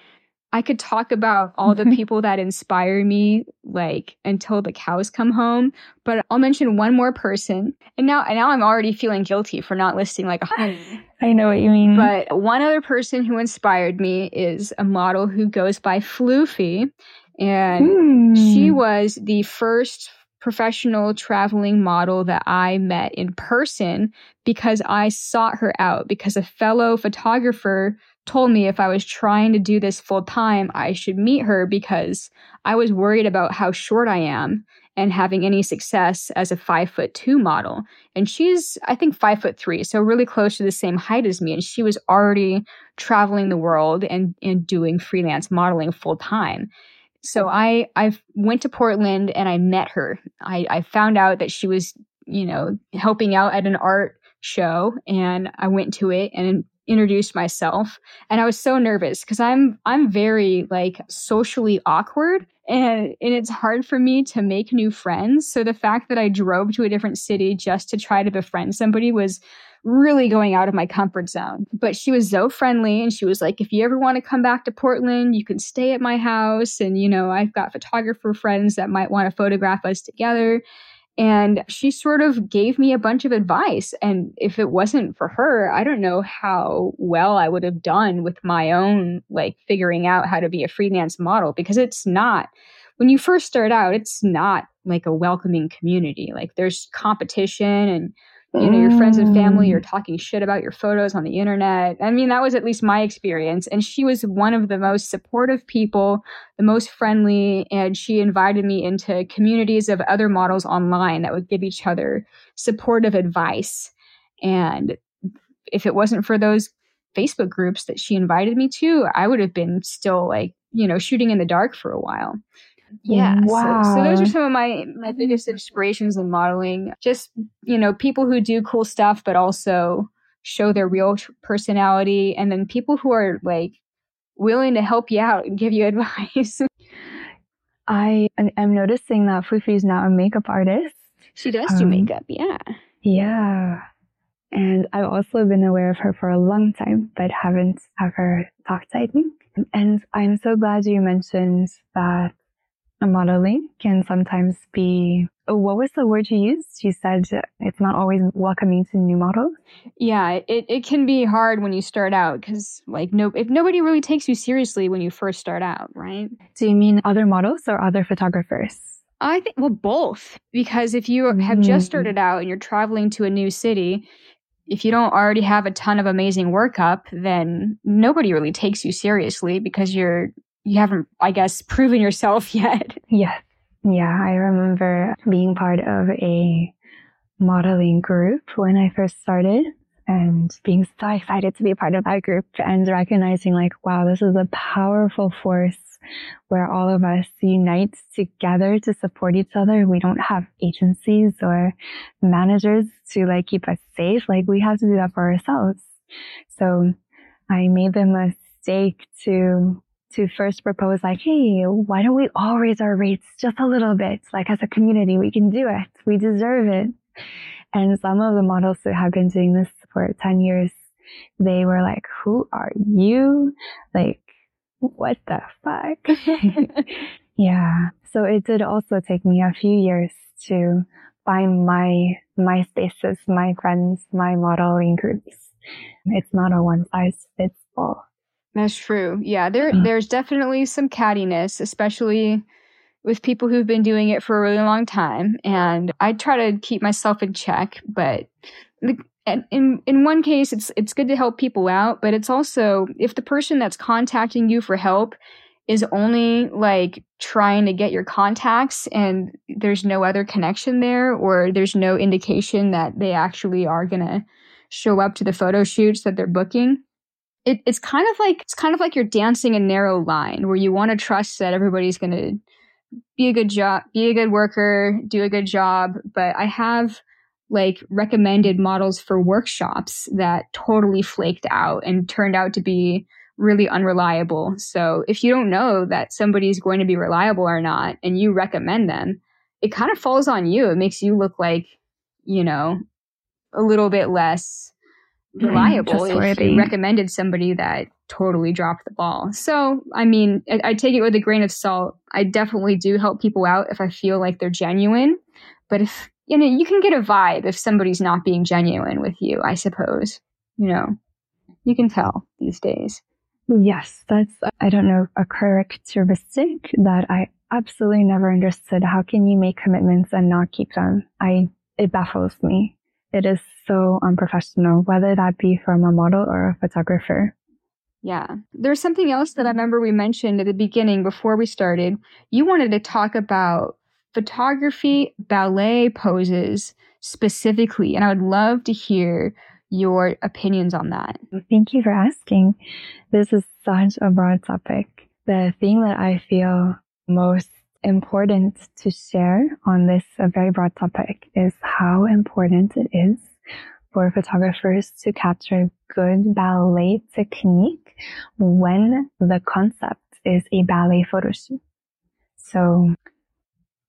I could talk about all the people that inspire me like until the cows come home, but I'll mention one more person. And now and now I'm already feeling guilty for not listing like a hundred. I know what you mean. But one other person who inspired me is a model who goes by Floofy. And mm. she was the first professional traveling model that I met in person because I sought her out because a fellow photographer told me if I was trying to do this full time, I should meet her because I was worried about how short I am and having any success as a five foot two model. And she's, I think, five foot three, so really close to the same height as me. And she was already traveling the world and, and doing freelance modeling full time. So I I went to Portland and I met her. I, I found out that she was, you know, helping out at an art show and I went to it and introduced myself and I was so nervous because I'm I'm very like socially awkward and and it's hard for me to make new friends. So the fact that I drove to a different city just to try to befriend somebody was really going out of my comfort zone. But she was so friendly and she was like, if you ever want to come back to Portland, you can stay at my house. And, you know, I've got photographer friends that might want to photograph us together. And she sort of gave me a bunch of advice. And if it wasn't for her, I don't know how well I would have done with my own, like figuring out how to be a freelance model because it's not, when you first start out, it's not like a welcoming community. Like there's competition and you know your friends and family are mm. talking shit about your photos on the internet. I mean that was at least my experience and she was one of the most supportive people the most friendly and she invited me into communities of other models online that would give each other supportive advice. And if it wasn't for those facebook groups that she invited me to i would have been still like you know shooting in the dark for a while yeah wow. So, so, those are some of my my biggest inspirations in modeling. Just you know people who do cool stuff but also show their real personality and then people who are like willing to help you out and give you advice. I am noticing that fufu is now a makeup artist. She does do um, makeup yeah. yeah. And i've also been aware of her for a long time but haven't ever talked i think. And i'm so glad you mentioned that modeling can sometimes be oh, what was the word you used? You said it's not always welcoming to new models? Yeah it, it can be hard when you start out because like no if nobody really takes you seriously when you first start out right? Do you mean other models or other photographers? I think well both because if you have just mm-hmm. started out and you're traveling to a new city if you don't already have a ton of amazing workup, then nobody really takes you seriously because you're you haven't, I guess, proven yourself yet. Yes. Yeah. I remember being part of a modeling group when I first started and being so excited to be part of that group and recognizing like, wow, this is a powerful force where all of us unite together to support each other. We don't have agencies or managers to like keep us safe. Like we have to do that for ourselves. So I made the mistake to to first propose like, hey, why don't we all raise our rates just a little bit? Like as a community, we can do it. We deserve it. And some of the models that have been doing this for 10 years, they were like, who are you? Like, what the fuck? yeah. So it did also take me a few years to find my, my spaces, my friends, my modeling groups. It's not a one size fits all. That's true. Yeah, there mm. there's definitely some cattiness, especially with people who've been doing it for a really long time. And I try to keep myself in check, but in in one case, it's it's good to help people out, but it's also if the person that's contacting you for help is only like trying to get your contacts and there's no other connection there or there's no indication that they actually are gonna show up to the photo shoots that they're booking it, it's kind of like it's kind of like you're dancing a narrow line where you want to trust that everybody's going to be a good job, be a good worker, do a good job. But I have like recommended models for workshops that totally flaked out and turned out to be really unreliable. So if you don't know that somebody's going to be reliable or not and you recommend them, it kind of falls on you. It makes you look like, you know, a little bit less Mm-hmm. reliable if you recommended somebody that totally dropped the ball. So, I mean, I, I, take it with a grain of salt. I definitely do help people out if I feel like they're genuine. But if, you know, you can get a vibe if somebody's not being genuine with you, I suppose. You know, you can tell these days. Yes, that's, I don't know, a characteristic that I absolutely never understood. How can you make commitments and not keep them? I, it baffles me. It is so unprofessional, whether that be from a model or a photographer. Yeah. There's something else that I remember we mentioned at the beginning before we started. You wanted to talk about photography ballet poses specifically, and I would love to hear your opinions on that. Thank you for asking. This is such a broad topic. The thing that I feel most important to share on this very broad topic is how important it is for photographers to capture good ballet technique when the concept is a ballet photo shoot. So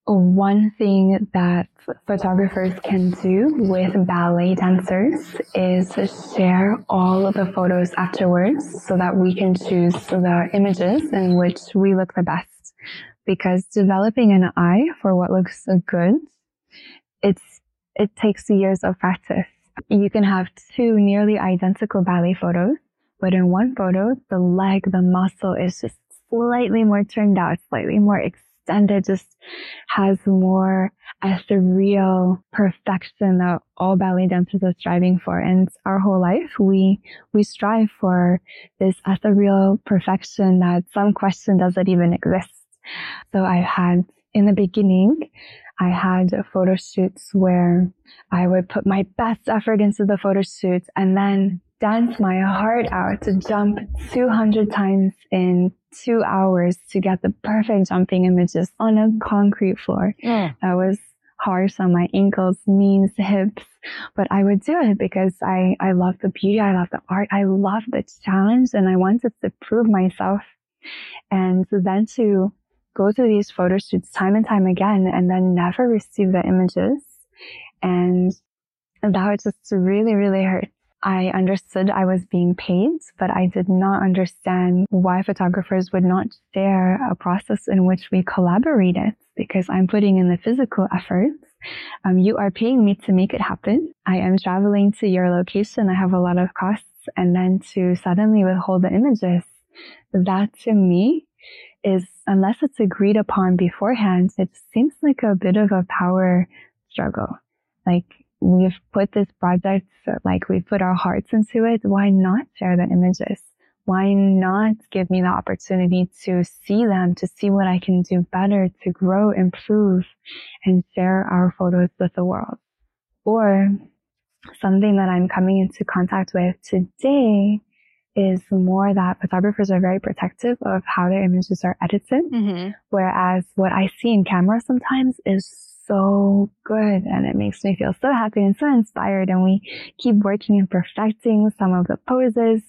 one thing that photographers can do with ballet dancers is share all of the photos afterwards so that we can choose the images in which we look the best because developing an eye for what looks good it's, it takes years of practice. You can have two nearly identical ballet photos, but in one photo, the leg, the muscle is just slightly more turned out, slightly more extended, just has more ethereal perfection that all ballet dancers are striving for. And our whole life, we, we strive for this ethereal perfection that some question does it even exist. So I had in the beginning, I had photo shoots where I would put my best effort into the photo shoots and then dance my heart out to jump 200 times in two hours to get the perfect jumping images on a concrete floor. Yeah. That was harsh on my ankles, knees, hips, but I would do it because I, I love the beauty. I love the art. I love the challenge and I wanted to prove myself. And then to go through these photo shoots time and time again and then never receive the images. And that just really, really hurt. I understood I was being paid, but I did not understand why photographers would not share a process in which we collaborated because I'm putting in the physical efforts. Um, you are paying me to make it happen. I am traveling to your location. I have a lot of costs and then to suddenly withhold the images. That to me is, unless it's agreed upon beforehand, it seems like a bit of a power struggle. Like we've put this project, like we've put our hearts into it. Why not share the images? Why not give me the opportunity to see them, to see what I can do better, to grow, improve, and share our photos with the world? Or something that I'm coming into contact with today is more that photographers are very protective of how their images are edited. Mm-hmm. Whereas what I see in camera sometimes is so good and it makes me feel so happy and so inspired. And we keep working and perfecting some of the poses.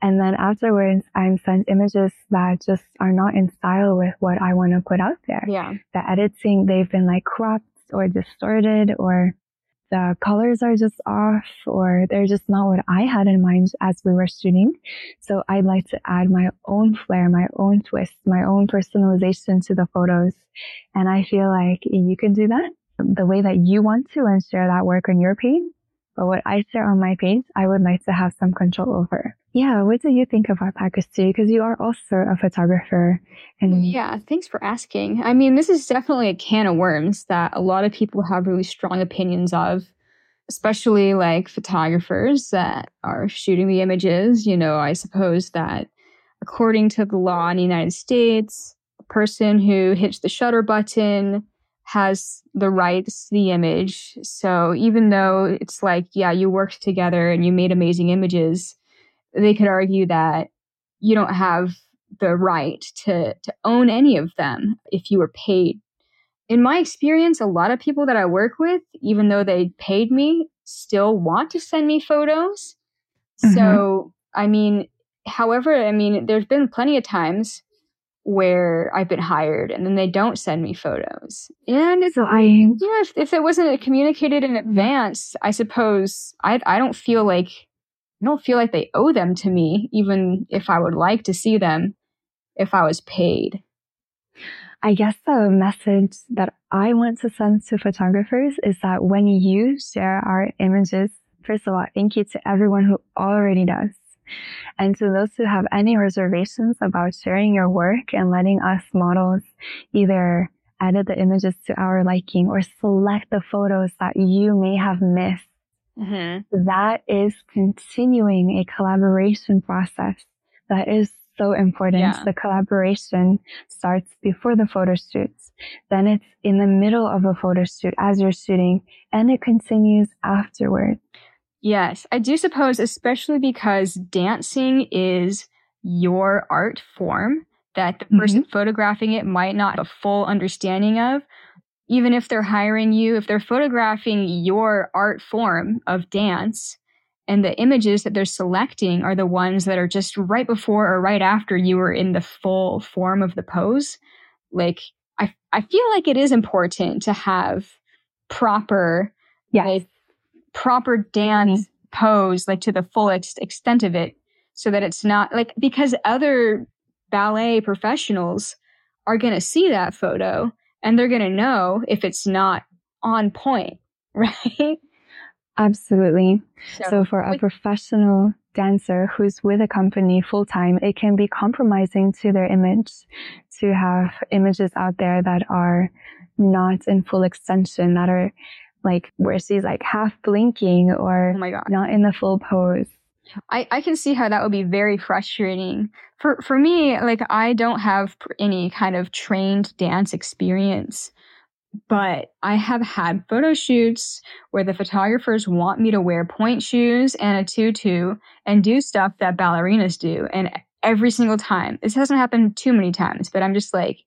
And then afterwards, I'm sent images that just are not in style with what I want to put out there. Yeah. The editing, they've been like cropped or distorted or the colors are just off or they're just not what I had in mind as we were shooting. So I'd like to add my own flair, my own twist, my own personalization to the photos. And I feel like you can do that the way that you want to and share that work on your page. But what I share on my page, I would like to have some control over. Yeah, what do you think about Christy? Because you are also a photographer. And yeah, thanks for asking. I mean, this is definitely a can of worms that a lot of people have really strong opinions of, especially like photographers that are shooting the images. You know, I suppose that according to the law in the United States, the person who hits the shutter button has the rights to the image. So even though it's like, yeah, you worked together and you made amazing images, they could argue that you don't have the right to, to own any of them if you were paid. In my experience, a lot of people that I work with, even though they paid me, still want to send me photos. Mm-hmm. So, I mean, however, I mean, there's been plenty of times where I've been hired and then they don't send me photos. And it's, so I, yeah, if, if it wasn't communicated in advance, I suppose I, I don't feel like, I don't feel like they owe them to me, even if I would like to see them if I was paid. I guess the message that I want to send to photographers is that when you share our images, first of all, thank you to everyone who already does. And to those who have any reservations about sharing your work and letting us models either edit the images to our liking or select the photos that you may have missed, mm-hmm. that is continuing a collaboration process that is so important. Yeah. The collaboration starts before the photo shoots. Then it's in the middle of a photo shoot as you're shooting and it continues afterward. Yes, I do suppose, especially because dancing is your art form that the person mm-hmm. photographing it might not have a full understanding of. Even if they're hiring you, if they're photographing your art form of dance and the images that they're selecting are the ones that are just right before or right after you were in the full form of the pose, like I, I feel like it is important to have proper yes. like, proper dance mm-hmm. pose, like to the full ex- extent of it, so that it's not like because other ballet professionals are going to see that photo and they're going to know if it's not on point. right? Absolutely. So, so for a professional dancer who's with a company full time, it can be compromising to their image to have images out there that are not in full extension, that are like where she's like half blinking or oh not in the full pose. I, I can see how that would be very frustrating. For for me, like I don't have any kind of trained dance experience. But I have had photo shoots where the photographers want me to wear pointe shoes and a tutu and do stuff that ballerinas do. And every single time, this hasn't happened too many times, but I'm just like,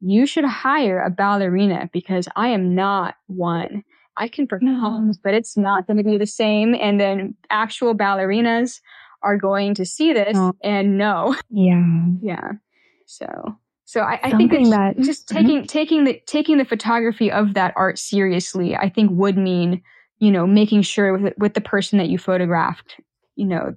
you should hire a ballerina because I am not one. I can perform, but it's not going to be the same. And then actual ballerinas are going to see this oh. and know. Yeah. Yeah. So so I, I think that just mm-hmm. taking taking the taking the photography of that art seriously, I think would mean you know making sure with with the person that you photographed, you know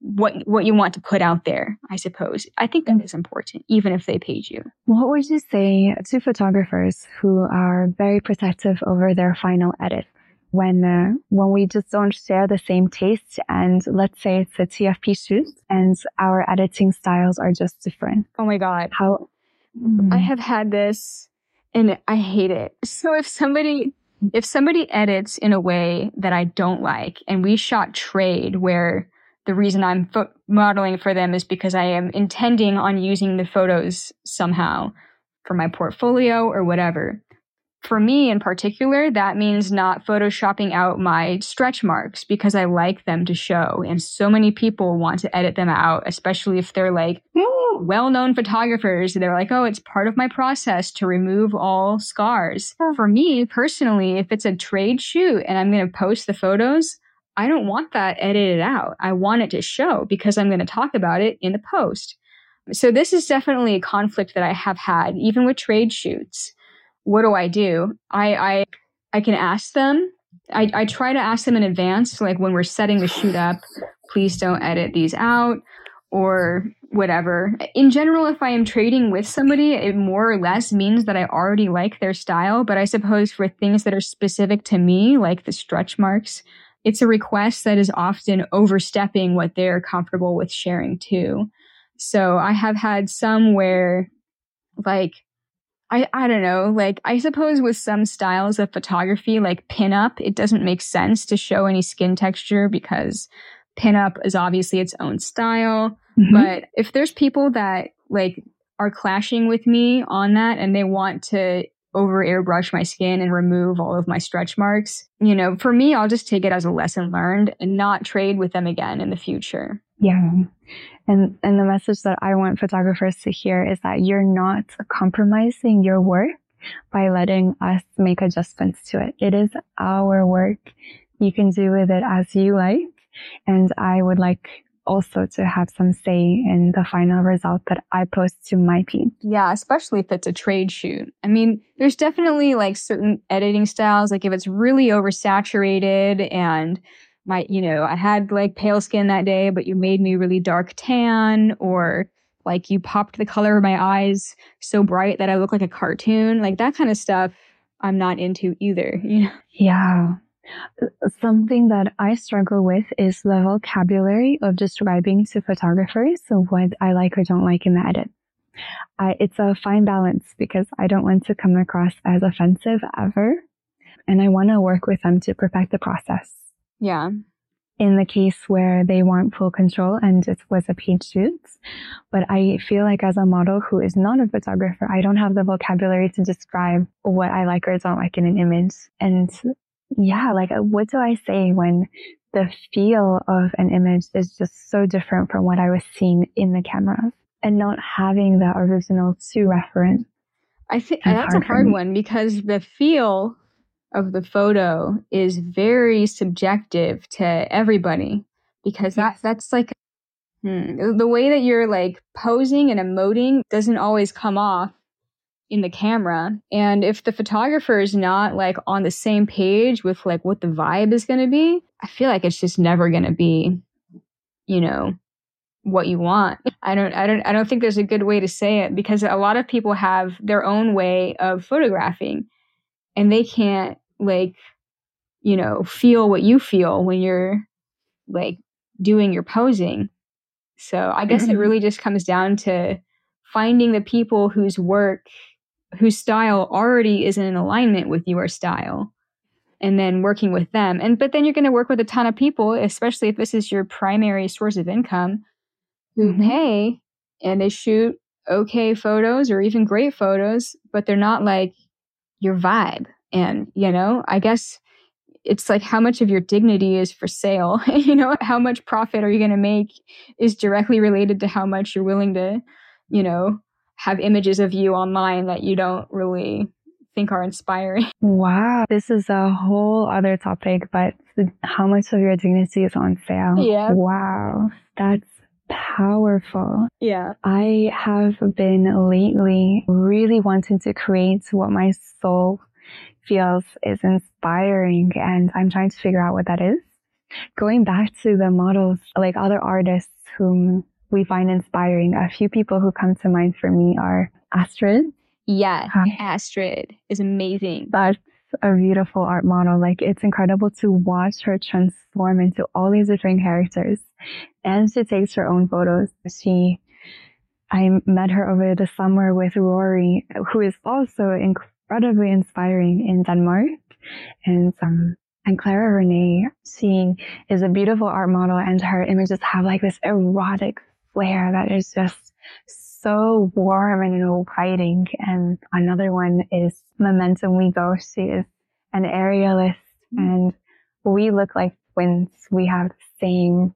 what what you want to put out there. I suppose I think that is important, even if they paid you. What would you say to photographers who are very protective over their final edit? when uh, when we just don't share the same taste and let's say it's a TFP shoot and our editing styles are just different. Oh my god. How Mm-hmm. I have had this and I hate it. So if somebody if somebody edits in a way that I don't like and we shot trade where the reason I'm fo- modeling for them is because I am intending on using the photos somehow for my portfolio or whatever for me in particular, that means not photoshopping out my stretch marks because I like them to show. And so many people want to edit them out, especially if they're like well known photographers. They're like, oh, it's part of my process to remove all scars. For me personally, if it's a trade shoot and I'm going to post the photos, I don't want that edited out. I want it to show because I'm going to talk about it in the post. So this is definitely a conflict that I have had, even with trade shoots what do I do? I I I can ask them. I, I try to ask them in advance, like when we're setting the shoot up, please don't edit these out or whatever. In general, if I am trading with somebody, it more or less means that I already like their style. But I suppose for things that are specific to me, like the stretch marks, it's a request that is often overstepping what they're comfortable with sharing too. So I have had some where like I, I don't know, like I suppose with some styles of photography, like pinup, it doesn't make sense to show any skin texture because pinup is obviously its own style. Mm-hmm. But if there's people that like are clashing with me on that and they want to over airbrush my skin and remove all of my stretch marks, you know, for me, I'll just take it as a lesson learned and not trade with them again in the future. Yeah. And, and the message that I want photographers to hear is that you're not compromising your work by letting us make adjustments to it. It is our work. You can do with it as you like. And I would like also to have some say in the final result that I post to my page. Yeah, especially if it's a trade shoot. I mean, there's definitely like certain editing styles, like if it's really oversaturated and my, you know, I had like pale skin that day, but you made me really dark tan or like you popped the color of my eyes so bright that I look like a cartoon. Like that kind of stuff I'm not into either, you know? Yeah. Something that I struggle with is the vocabulary of describing to photographers what I like or don't like in the edit. I, it's a fine balance because I don't want to come across as offensive ever. And I want to work with them to perfect the process. Yeah. In the case where they want full control and it was a paid shoot. But I feel like as a model who is not a photographer, I don't have the vocabulary to describe what I like or don't like in an image. And yeah, like what do I say when the feel of an image is just so different from what I was seeing in the camera and not having the original to reference. I think that's a hard one because the feel of the photo is very subjective to everybody because that that's like hmm, the way that you're like posing and emoting doesn't always come off in the camera and if the photographer is not like on the same page with like what the vibe is going to be i feel like it's just never going to be you know what you want i don't i don't i don't think there's a good way to say it because a lot of people have their own way of photographing and they can't like you know, feel what you feel when you're like doing your posing. So I guess it Mm-hmm. really just comes down to finding the people whose work, whose style already isn't in alignment with your style and then working with them. And but then you're going to work with a ton of people, especially if this is your primary source of income, who Mhm. pay and they shoot okay photos or even great photos, but they're not like your vibe. And, you know, I guess it's like how much of your dignity is for sale. you know, how much profit are you going to make is directly related to how much you're willing to, you know, have images of you online that you don't really think are inspiring. Wow, this is a whole other topic, but how much of your dignity is on sale? Yeah. Wow, that's powerful. Yeah. I have been lately really wanting to create what my soul feels is inspiring, and I'm trying to figure out what that is. Going back to the models, like other artists whom we find inspiring, a few people who come to mind for me are Astrid. Yeah. Hi. Astrid is amazing. That's a beautiful art model. Like it's incredible to watch her transform into all these different characters. And she takes her own photos. She, I met her over the summer with Rory, who is also incredibly inspiring in Denmark. And, um, and Clara Renee, she is a beautiful art model and her images have like this erotic that is just so warm and inviting. And another one is Momentum We Go. She is an aerialist and we look like twins. We have the same,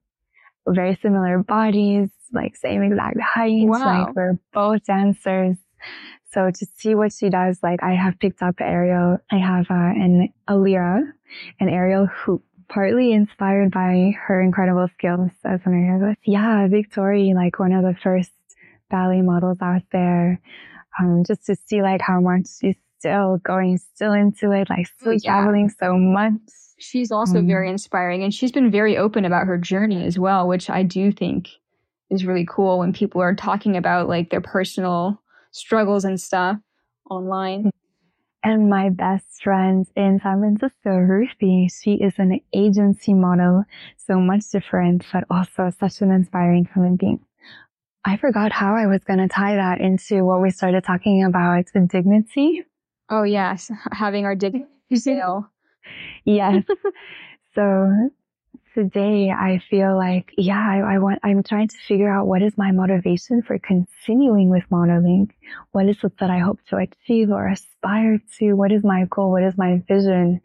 very similar bodies, like same exact height. Wow. Like we're both dancers. So to see what she does, like I have picked up aerial, I have uh, an Alira, an Ariel who partly inspired by her incredible skills as an aerialist. Yeah, Victoria, like one of the first ballet models out there. Um, just to see like how much she's still going, still into it, like still Oh, yeah. traveling so much. She's also Um, very inspiring and she's been very open about her journey as well, which I do think is really cool when people are talking about like their personal struggles and stuff online. And my best friend in San Francisco, Ruthie, she is an agency model, so much different, but also such an inspiring human being. I forgot how I was going to tie that into what we started talking about, dignity. Oh yes, having our dignity. Yes. so today I feel like, yeah, I, I want, I'm trying to figure out what is my motivation for continuing with modeling. What is it that I hope to achieve or aspire to? What is my goal? What is my vision?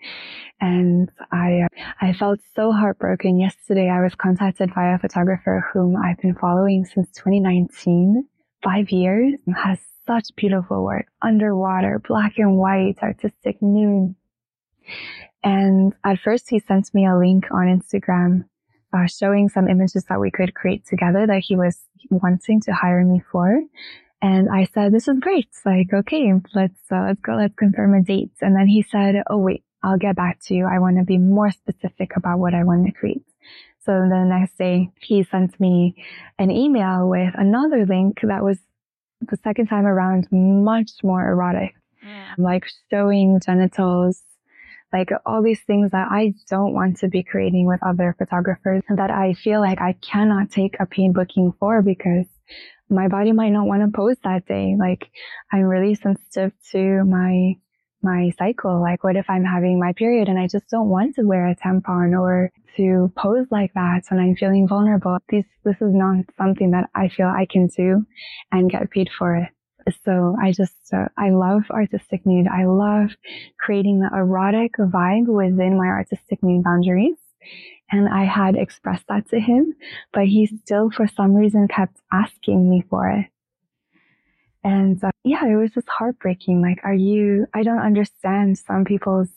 And I, uh, I felt so heartbroken yesterday. I was contacted by a photographer whom I've been following since 2019, five years, has such beautiful work, underwater, black and white, artistic nude. And at first he sent me a link on Instagram uh, showing some images that we could create together that he was wanting to hire me for. And I said, this is great. Like, okay, let's, uh, let's go. Let's confirm a date. And then he said, oh, wait, I'll get back to you. I want to be more specific about what I want to create. So the next day he sent me an email with another link that was the second time around much more erotic like showing genitals, like all these things that I don't want to be creating with other photographers that I feel like I cannot take a paid booking for because my body might not want to pose that day. Like I'm really sensitive to my my cycle. Like what if I'm having my period and I just don't want to wear a tampon or to pose like that when I'm feeling vulnerable? This this is not something that I feel I can do and get paid for it. So I just, uh, I love artistic nude. I love creating the erotic vibe within my artistic nude boundaries. And I had expressed that to him, but he still, for some reason, kept asking me for it. And uh, yeah, it was just heartbreaking. Like, are you, I don't understand some people's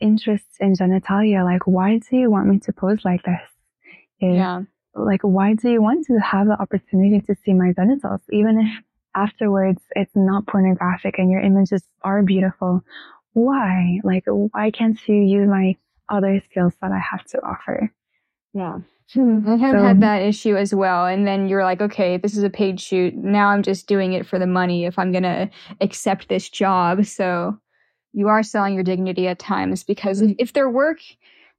interest in genitalia. Like, why do you want me to pose like this? If- Yeah. like why do you want to have the opportunity to see my genitals even if afterwards it's not pornographic and your images are beautiful why like why can't you use my other skills that i have to offer Yeah. Hmm. I have So- had that issue as well. And then you're like, okay, this is a paid shoot. Now I'm just doing it for the money if I'm going to accept this job. So you are selling your dignity at times because if- if their work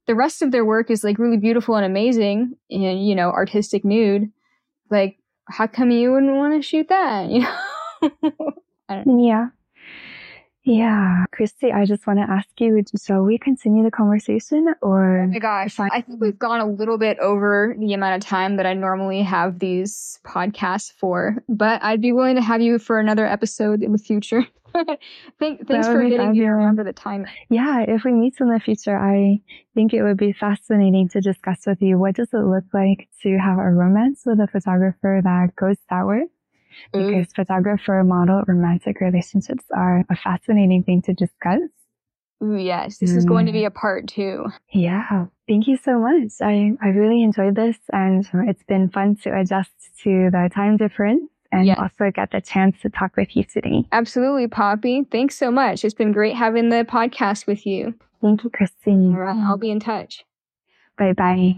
the rest of their work is like really beautiful and amazing and, you know, artistic nude. Like, how come you wouldn't want to shoot that? You know? yeah. Yeah. Christy, I just want to ask you, shall we continue the conversation or? Oh my gosh. I think we've gone a little bit over the amount of time that I normally have these podcasts for, but I'd be willing to have you for another episode in the future. Thank, thanks for getting me to remember the time. Yeah, if we meet in the future, I think it would be fascinating to discuss with you what does it look like to have a romance with a photographer that goes sour. Mm. Because photographer model romantic relationships are a fascinating thing to discuss. Ooh, yes, this mm. is going to be mm. a part two. Yeah, thank you so much. I, I really enjoyed this and it's been fun to adjust to the time difference and yes. also get the chance to talk with you today. Absolutely, Poppy. Thanks so much. It's been great having the podcast with you. Thank you, Christine. All right, I'll be in touch. Bye bye.